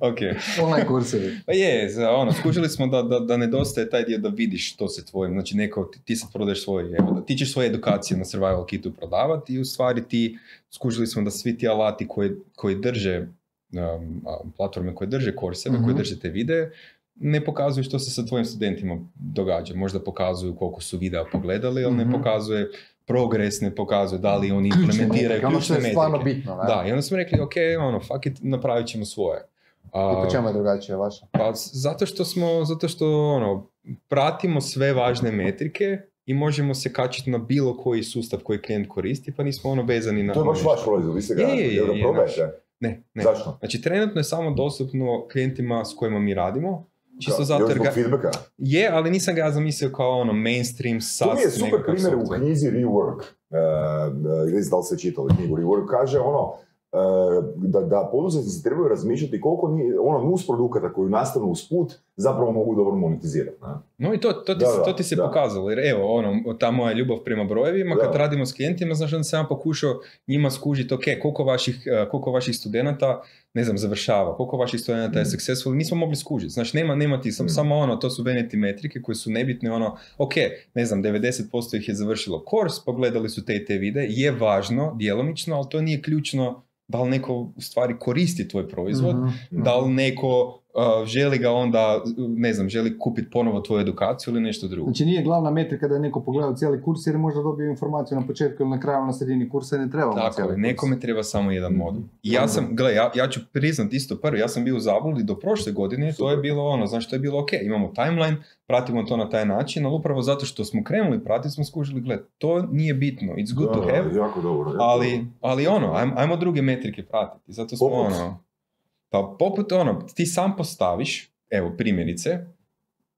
ok. online kursevi. Pa je, ono, skužili smo da, da, da nedostaje taj dio da vidiš što se tvojim, znači neko, ti, sad prodaješ svoj, evo, ti ćeš svoje edukacije na survival kitu prodavati i u stvari ti, skužili smo da svi ti alati koji, koji drže, um, platforme koje drže korseve, Mhm. koje drže te videe, ne pokazuju što se sa tvojim studentima događa. Možda pokazuju koliko su videa pogledali, ali Mhm. ne pokazuje progres, ne pokazuje da li oni Ključne implementiraju metrike, ono što ključne je stvarno metrike. bitno. Ne? Da, i onda smo rekli, ok, ono, fuck it, napravit ćemo svoje. A, I po čemu je drugačije vaša? pa zato što smo, zato što ono, pratimo sve važne metrike i možemo se kačiti na bilo koji sustav koji klijent koristi, pa nismo ono vezani na... To je baš na vaš proizvod, vi ste ga, Je, je, je, jel ga je, probajete? Ne, ne. Zašto? Znači, trenutno je samo dostupno klijentima s kojima mi radimo, čisto zato jer ga... feedbacka? Je, ali nisam ga ja zamislio kao ono mainstream SaaS To mi je super primjer u knjizi Rework. Uh, ne znam da li ste čitali knjigu Rework. Kaže ono, da, da poduzetnici trebaju razmišljati koliko ni, ono nus produkata koji nastanu usput zapravo mogu dobro monetizirati. Ne? No i to, to, ti, Da, se- to ti se da. pokazalo, jer evo, ono, ta moja ljubav prema brojevima, Da. kad radimo s klijentima, znaš, onda sam ja pokušao njima skužiti, ok, koliko vaših, eh, koliko vaših studenata, ne znam, završava, koliko vaših studenata je Mm. successful, nismo mogli skužiti, znači, nema, nema ti, sam, Mm. samo ono, to su vanity metrike koje su nebitne, ono, ok, ne znam, 90% ih je završilo kurs, pogledali su te i te vide, je važno, djelomično, ali to nije ključno da li neko u stvari koristi tvoj proizvod, Mhm. da li neko uh, želi ga onda, ne znam, želi kupiti ponovo tvoju edukaciju ili nešto drugo. Znači nije glavna metrika da je neko pogledao cijeli kurs jer je možda dobio informaciju na početku ili na kraju ili na sredini kursa i ne treba Tako cijeli kurs. nekome treba samo jedan modul. I ja sam, gle, ja, ja ću priznat isto prvo, ja sam bio u zabludi do prošle godine, to Super. je bilo ono, znaš, to je bilo ok, imamo timeline, pratimo to na taj način, ali upravo zato što smo krenuli pratiti smo skužili, gle, to nije bitno, it's good Da, to have, jako dobro. jako ali, dobro. ali ono, ajmo, ajmo druge metrike pratiti, zato smo Poput? ono, pa poput ono, ti sam postaviš, evo primjerice,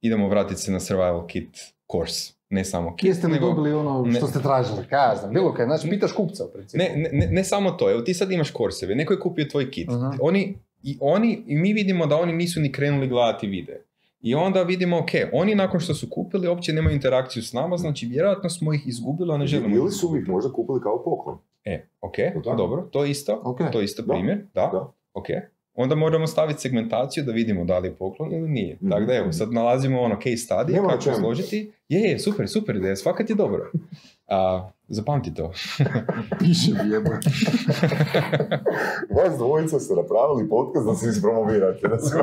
idemo vratiti se na survival kit course, ne samo kit, Jeste li nego- dobili ono ne- što ste tražili? Kaj ja znam, bilo kaj, znači pitaš kupca u principu. Ne, ne, ne, ne samo to, evo ti sad imaš korseve, neko je kupio tvoj kit. Mhm. Oni, i, oni, I mi vidimo da oni nisu ni krenuli gledati videe. I onda vidimo, ok, oni nakon što su kupili uopće nemaju interakciju s nama, znači vjerojatno smo ih izgubili, a ne želimo. Ili su ih možda kupili kao poklon. E, ok, tako? dobro, to je isto, Ok. to je isto Da, primjer, da, da. ok. Onda moramo staviti segmentaciju da vidimo da li je poklon ili nije. Tako da evo, sad nalazimo ono case study, Nema kako složiti. Je, je, super, super ideja, svakat je dobro. A, zapamti to. Piše mi jebo. Vas dvojica ste napravili podcast da se ispromovirate. Da se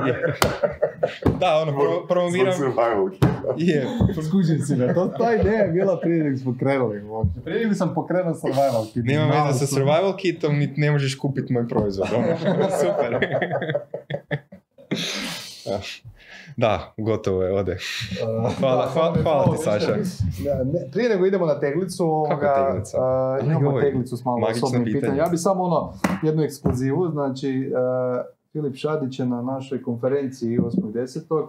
Da, ono, pro, promoviram... Survival kit. Je, Skužim si me, to, ta ideja je bila prije nego smo krenuli. Prije nego sam pokrenuo survival kit. nema veze sa survival kitom, niti ne možeš kupiti moj proizvod. Ono. super. Da, gotovo je, ode. Hvala- Da, hvala- hvala ti, Saša. Ne, prije nego idemo na teglicu, ovoga, teglica? a, Aj, imamo teglicu s malo osobnim pitanje. pitanjem. Ja bi samo ono, jednu ekskluzivu, znači a, Filip Šadić je na našoj konferenciji 8.10.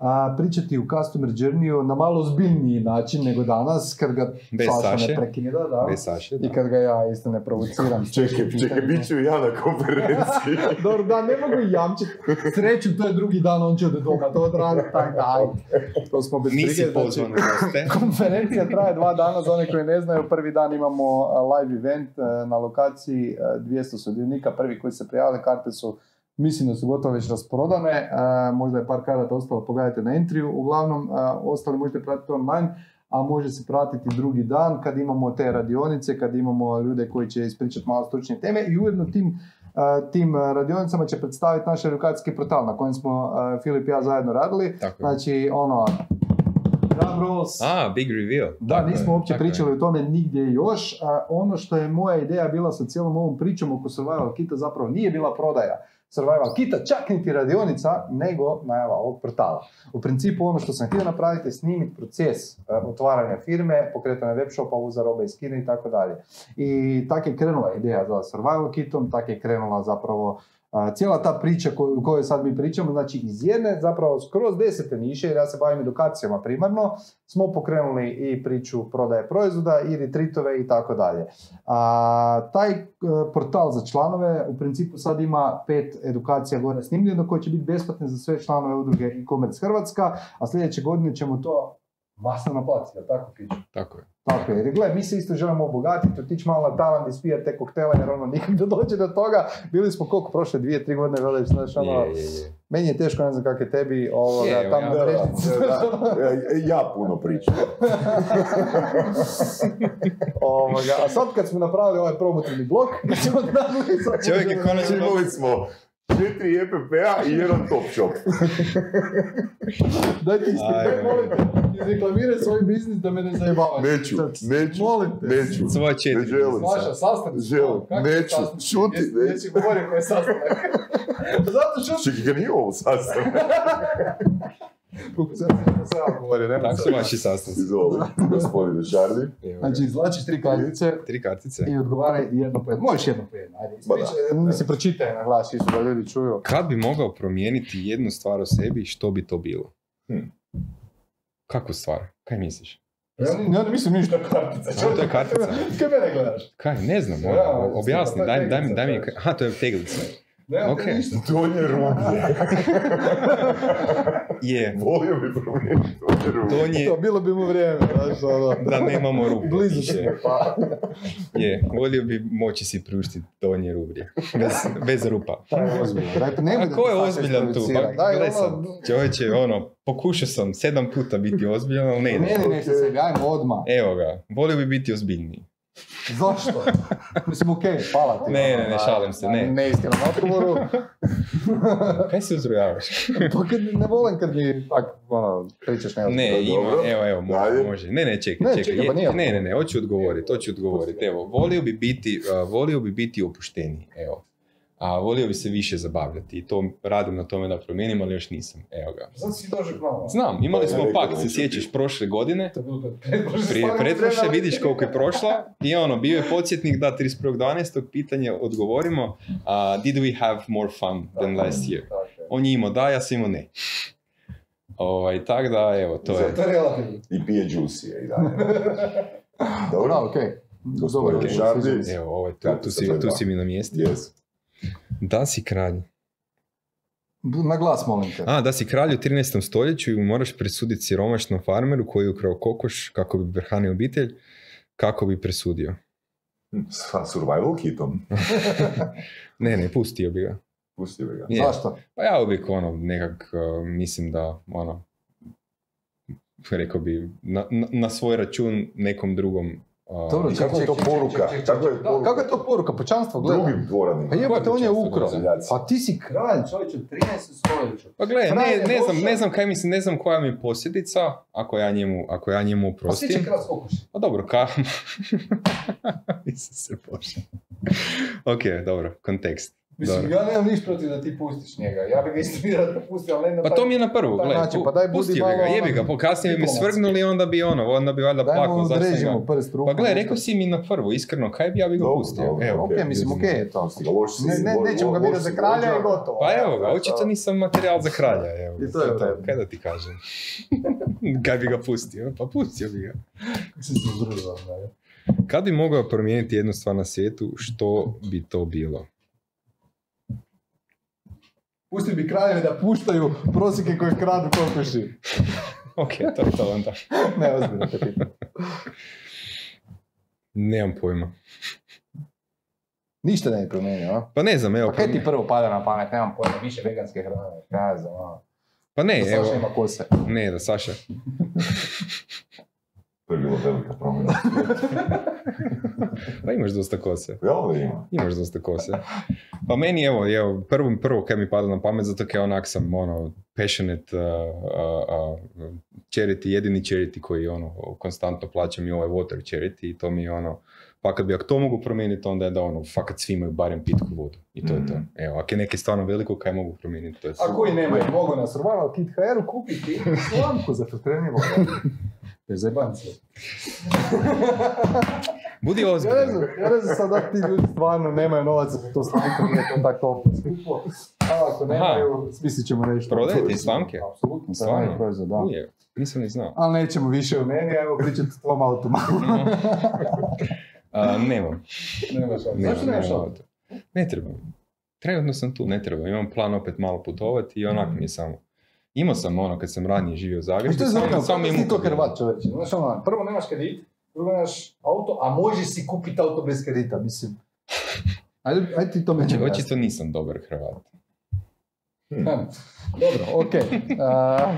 A, pričati u Customer Journeyu na malo zbiljniji način nego danas, kad ga Bez Saša Saše. ne prekida, da. Bez Saše, da. I kad ga ja isto ne provociram. Čekaj, čekaj, bit ću ja na konferenciji. Dobro, da, ne mogu jamčiti. Sreću, to je drugi dan, on će od doma to odradi, da, ajde. To smo bez Nisi znači- pozvan goste. Konferencija traje dva dana, za one koji ne znaju, prvi dan imamo live event na lokaciji, a, 200 sudionika, prvi koji se prijavili, karte su, mislim da su gotovo već rasprodane, možda je par karata ostalo, pogledajte na entriju, uglavnom ostali možete pratiti online, a može se pratiti drugi dan kad imamo te radionice, kad imamo ljude koji će ispričati malo stručnije teme i ujedno tim tim radionicama će predstaviti naš edukacijski portal na kojem smo Filip i ja zajedno radili. Tako. Znači, ono, drum rolls, A, big reveal. da, Tako nismo uopće je. pričali o tome nigdje još. A ono što je moja ideja bila sa cijelom ovom pričom oko Survival Kita zapravo nije bila prodaja Survival Kita, čak niti radionica, nego najava ovog portala. U principu ono što sam htio napraviti je snimiti proces e, otvaranja firme, pokretanja web shopa, uza robe iz Kine i tako dalje. I tak je krenula ideja za Survival Kitom, tak je krenula zapravo a, cijela ta priča koju, o kojoj sad mi pričamo, znači iz jedne zapravo skroz desete niše, jer ja se bavim edukacijama primarno, smo pokrenuli i priču prodaje proizvoda i retreatove i tako dalje. A, taj e, portal za članove u principu sad ima pet edukacija gore snimljeno koje će biti besplatne za sve članove udruge e-commerce Hrvatska, a sljedeće godine ćemo to masno naplatiti, jel tako Kiću? Tako je. Tako je, jer gle, mi se isto želimo obogatiti, otići malo na tavan ispijati te koktele, jer ono nikad da dođe do toga. Bili smo koliko prošle dvije, tri godine, veliš, znaš, ono, Je, je, je. meni je teško, ne znam kako je tebi, ovoga, Je, tamo ja- Da, da, da. Ja puno pričam. ovoga, a sad kad smo napravili ovaj promotivni blok, kad smo odradili, sad Čovjek je konačno- smo četiri EPP-a i jedan top shop. Daj ti isti, molim te, izreklamiraj svoj biznis da me ne zajebavaš. Neću, neću, Molim te. neću. Svoje Ne četiri. želim. Saša, sastanak. Želim, neću, sastanak? šuti, neću. Jesi govorio koji je sastanak? Zato šuti. Čekaj, ga nije ovo sastav. Sam govorio, nema Tako su vaši sastanci. Izvoli, gospodine Šardi. Evo, Znači, izvlačiš tri kartice Tri kartice. i odgovaraj jedno po jedno. Možeš jedno po jedno, ajde. Da. Ispričaj, mislim, pročitaj na glas, isto da ljudi čuju. Kad bi mogao promijeniti jednu stvar o sebi, što bi to bilo? Hm. Kakvu stvar? Kaj misliš? Ja ne, ne mislim ništa kartica. A, to je kartica. Kaj mene gledaš? Kaj, ne znam, ono, objasni, daj, mi- daj, daj mi, to je. aha, to je teglica. Ne, Ok. ništa. Donje rublje. Je, Volio bi promijeniti donje rublje. donje, To, bilo bi mu vrijeme, znaš, ono. da nemamo rupu Blizu smo, pa. Je, volio bi moći si priuštiti donje rublje, bez, bez rupa. Taj je ozbiljan. Rekao, ne A ko je ozbiljan tu? Pa. Daj, gledaj sad, ono, čovječe, ono, pokušao sam sedam puta biti ozbiljan, ali ne ide. Ne, ne, ne, se ajmo odmah. Evo ga, volio bi biti ozbiljniji. Zašto? Mislim, okej, hvala ti. Ne, ne, ne, šalim se, ne. Ne istinom odgovoru. Kaj se uzrujavaš? pa kad ne volim kad mi tak, ono, pričaš nešto. Ne, ima, Dobro. evo, evo, može, može. Ne, ne, čekaj, Ne, čekaj. čekaj, pa nije ne, ne, ne, hoću odgovoriti, hoću odgovoriti. Evo, volio bi biti, uh, volio bi biti opušteniji, evo. A volio bi se više zabavljati i to radim na tome da promijenim, ali još nisam. Evo ga. Zato si nama. Znam, imali smo pak, se sjećaš prošle godine, To je bilo kad pretprošle prije pretprošle, trebali. vidiš koliko je prošla i ono, bio je podsjetnik da 31.12. pitanje odgovorimo, did we have more fun than last year? On je imao da, ja sam imao ne. Ovaj, tak da, evo, to je. To je relativno. I pije džusije i dalje. Da, Dobro? okej. Gospodin. Evo, ovaj, tu, si, tu si mi na mjestu. Yes. Da si kralj. Na glas, molim te. A, da si kralj u 13. stoljeću i moraš presuditi siromašnom farmeru koji je ukrao kokoš kako bi prehranio obitelj, kako bi presudio. Sa survival kitom. Ne, ne, pustio bi ga. Pustio bi ga. Je. Zašto? Pa ja uvijek ono, nekak uh, mislim da, ono, rekao bi, na, na, na svoj račun nekom drugom Dobro, Kako je to poruka? Kako je Da, poruka? kako je to poruka? Pućanstvo gleda. Drugim dvoranima. Pa jebate, on je ukro. Pa ti si kralj, čovječe, u 13. stoljeću. Pa gle, Fraj ne, ne znam, ne znam kaj mislim, ne znam koja mi je posljedica ako ja njemu, ako ja njemu Pa svi će oprostim. kras kokoši. Pa dobro, ka... se Bože. ok, dobro, kontekst. Mislim, Dobro. ja nemam ništa protiv da ti pustiš njega. Ja bih ga isto vjerojatno pustio, ali ne na Pa taj- to mi je na prvu, taj gle, način, pu- pa daj budi malo ga, ono jebi ga, po- kasnije bi diplomatski. svrgnuli, onda bi ono, onda bi valjda mu zašto sam odrežimo ga... prst rukom. Pa gle, rekao si mi na prvu, iskreno, kaj bi ja bi ga Dobro, pustio? dobro, Evo, Ok, mislim, ok je to. Ne, ne, nećemo ga birati si za kralja i gotovo. Pa evo ga, očito nisam materijal za kralja, evo. I to je redu. Kaj da ti kažem? kaj bi ga pustio? Pa pustio bi ga. Kako se. Kad bi mogao promijeniti jednu stvar na svijetu, što bi to bilo? Pustio bi kraljeve da puštaju prosike koje kradu kokoši. Ok, to je to onda. Ne, ozbiljno te pitam. Nemam pojma. Ništa ne bi promijenio, a? Pa ne znam, evo. Pa kaj ti prvo pada na pamet? Nemam pojma, više veganske hrane, kaj znam, a? Pa ne, Da evo. Saša ima kose. Ne, da Saša. To je bila velika promjena. Pa imaš dosta kose. Jel da ima? Imaš dosta kose. Pa meni evo, evo prvo, prvo kaj mi pada na pamet, zato kaj onak sam ono, passionate uh, uh, uh, charity, jedini charity koji ono, konstantno plaćam i ovaj water charity i to mi je ono, pa kad bi ako to mogu promijeniti, onda je da ono, fakat svi imaju barem pitku vodu. I to je to. Mhm. Evo, ako je neki stvarno veliko, kaj mogu promijeniti, to je A koji nemaju, mogu na Survival Kit HR-u kupiti slamku za filtriranje vode. Bez zajebanci. Budi Ja ne znam, ja ne znam ti ljudi stvarno nemaju novaca za to slamku, nije to tako skupo. A ako nemaju, smislit ćemo nešto. Prodajete i slamke? Apsolutno, Stvarno? proizvod, da. Uje, nisam ni znao. Ali nećemo više o meni, a evo pričati o tvom automobilu. A, nemam. Nemaš auto. Zašto nemaš auto? auto. Ne trebam. Trenutno sam tu, ne trebam. Imam plan opet malo putovati i onak mi je samo. Imao sam ono kad sam ranije živio u Zagrebu. što je zanimljivo, mi je si to. Hrvat čovječe? Znaš ono, prvo nemaš kredit, drugo nemaš auto, a možeš si kupiti auto bez kredita, mislim. Ajde, ajde ti to meni Znači, očito nisam dobar Hrvat. Dobro, okej. A,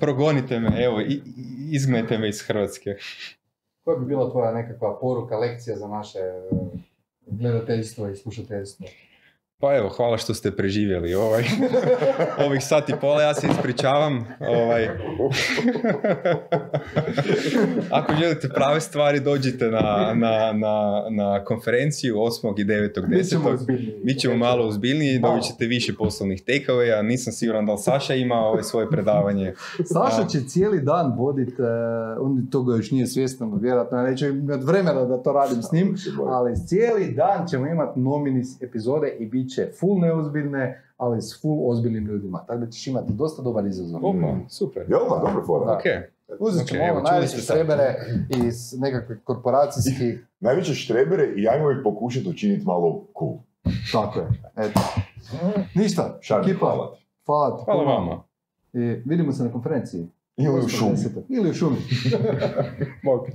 Progonite me, evo, i, i- izgmete me iz Hrvatske. Koja bi bila tvoja nekakva poruka, lekcija za naše e, gledateljstvo i slušateljstvo? Pa evo, hvala što ste preživjeli ovaj, ovih sat i pola, ja se ispričavam. Ovaj. Ako želite prave stvari, dođite na, na, na, na konferenciju 8. i 9. Mi ćemo 10. ozbiljniji. Bit ćemo malo ozbiljniji, Malo. dobit ćete više poslovnih takeawaya, nisam siguran da li Saša ima ovaj svoje predavanje. Saša će cijeli dan vodit, e, on toga još nije svjestan, vjerojatno ja neću imati vremena da to radim s njim, ali cijeli dan ćemo imati nominis epizode i bit će full neozbiljne, ali s full ozbiljnim ljudima. Tako da ćeš imati dosta dobar izazov. Opa, super. Jel da, dobra fora. Uzet ćemo Ok, evo, ono najveće štrebere iz nekakvih korporacijskih, Najveće štrebere i ajmo ih pokušati učiniti malo cool. tako je, eto. Ništa, Šarmi, ekipa, hvala ti. hvala ti. hvala vama. I vidimo se na konferenciji. Ili u šumi. 8.10. Ili u šumi. Bog.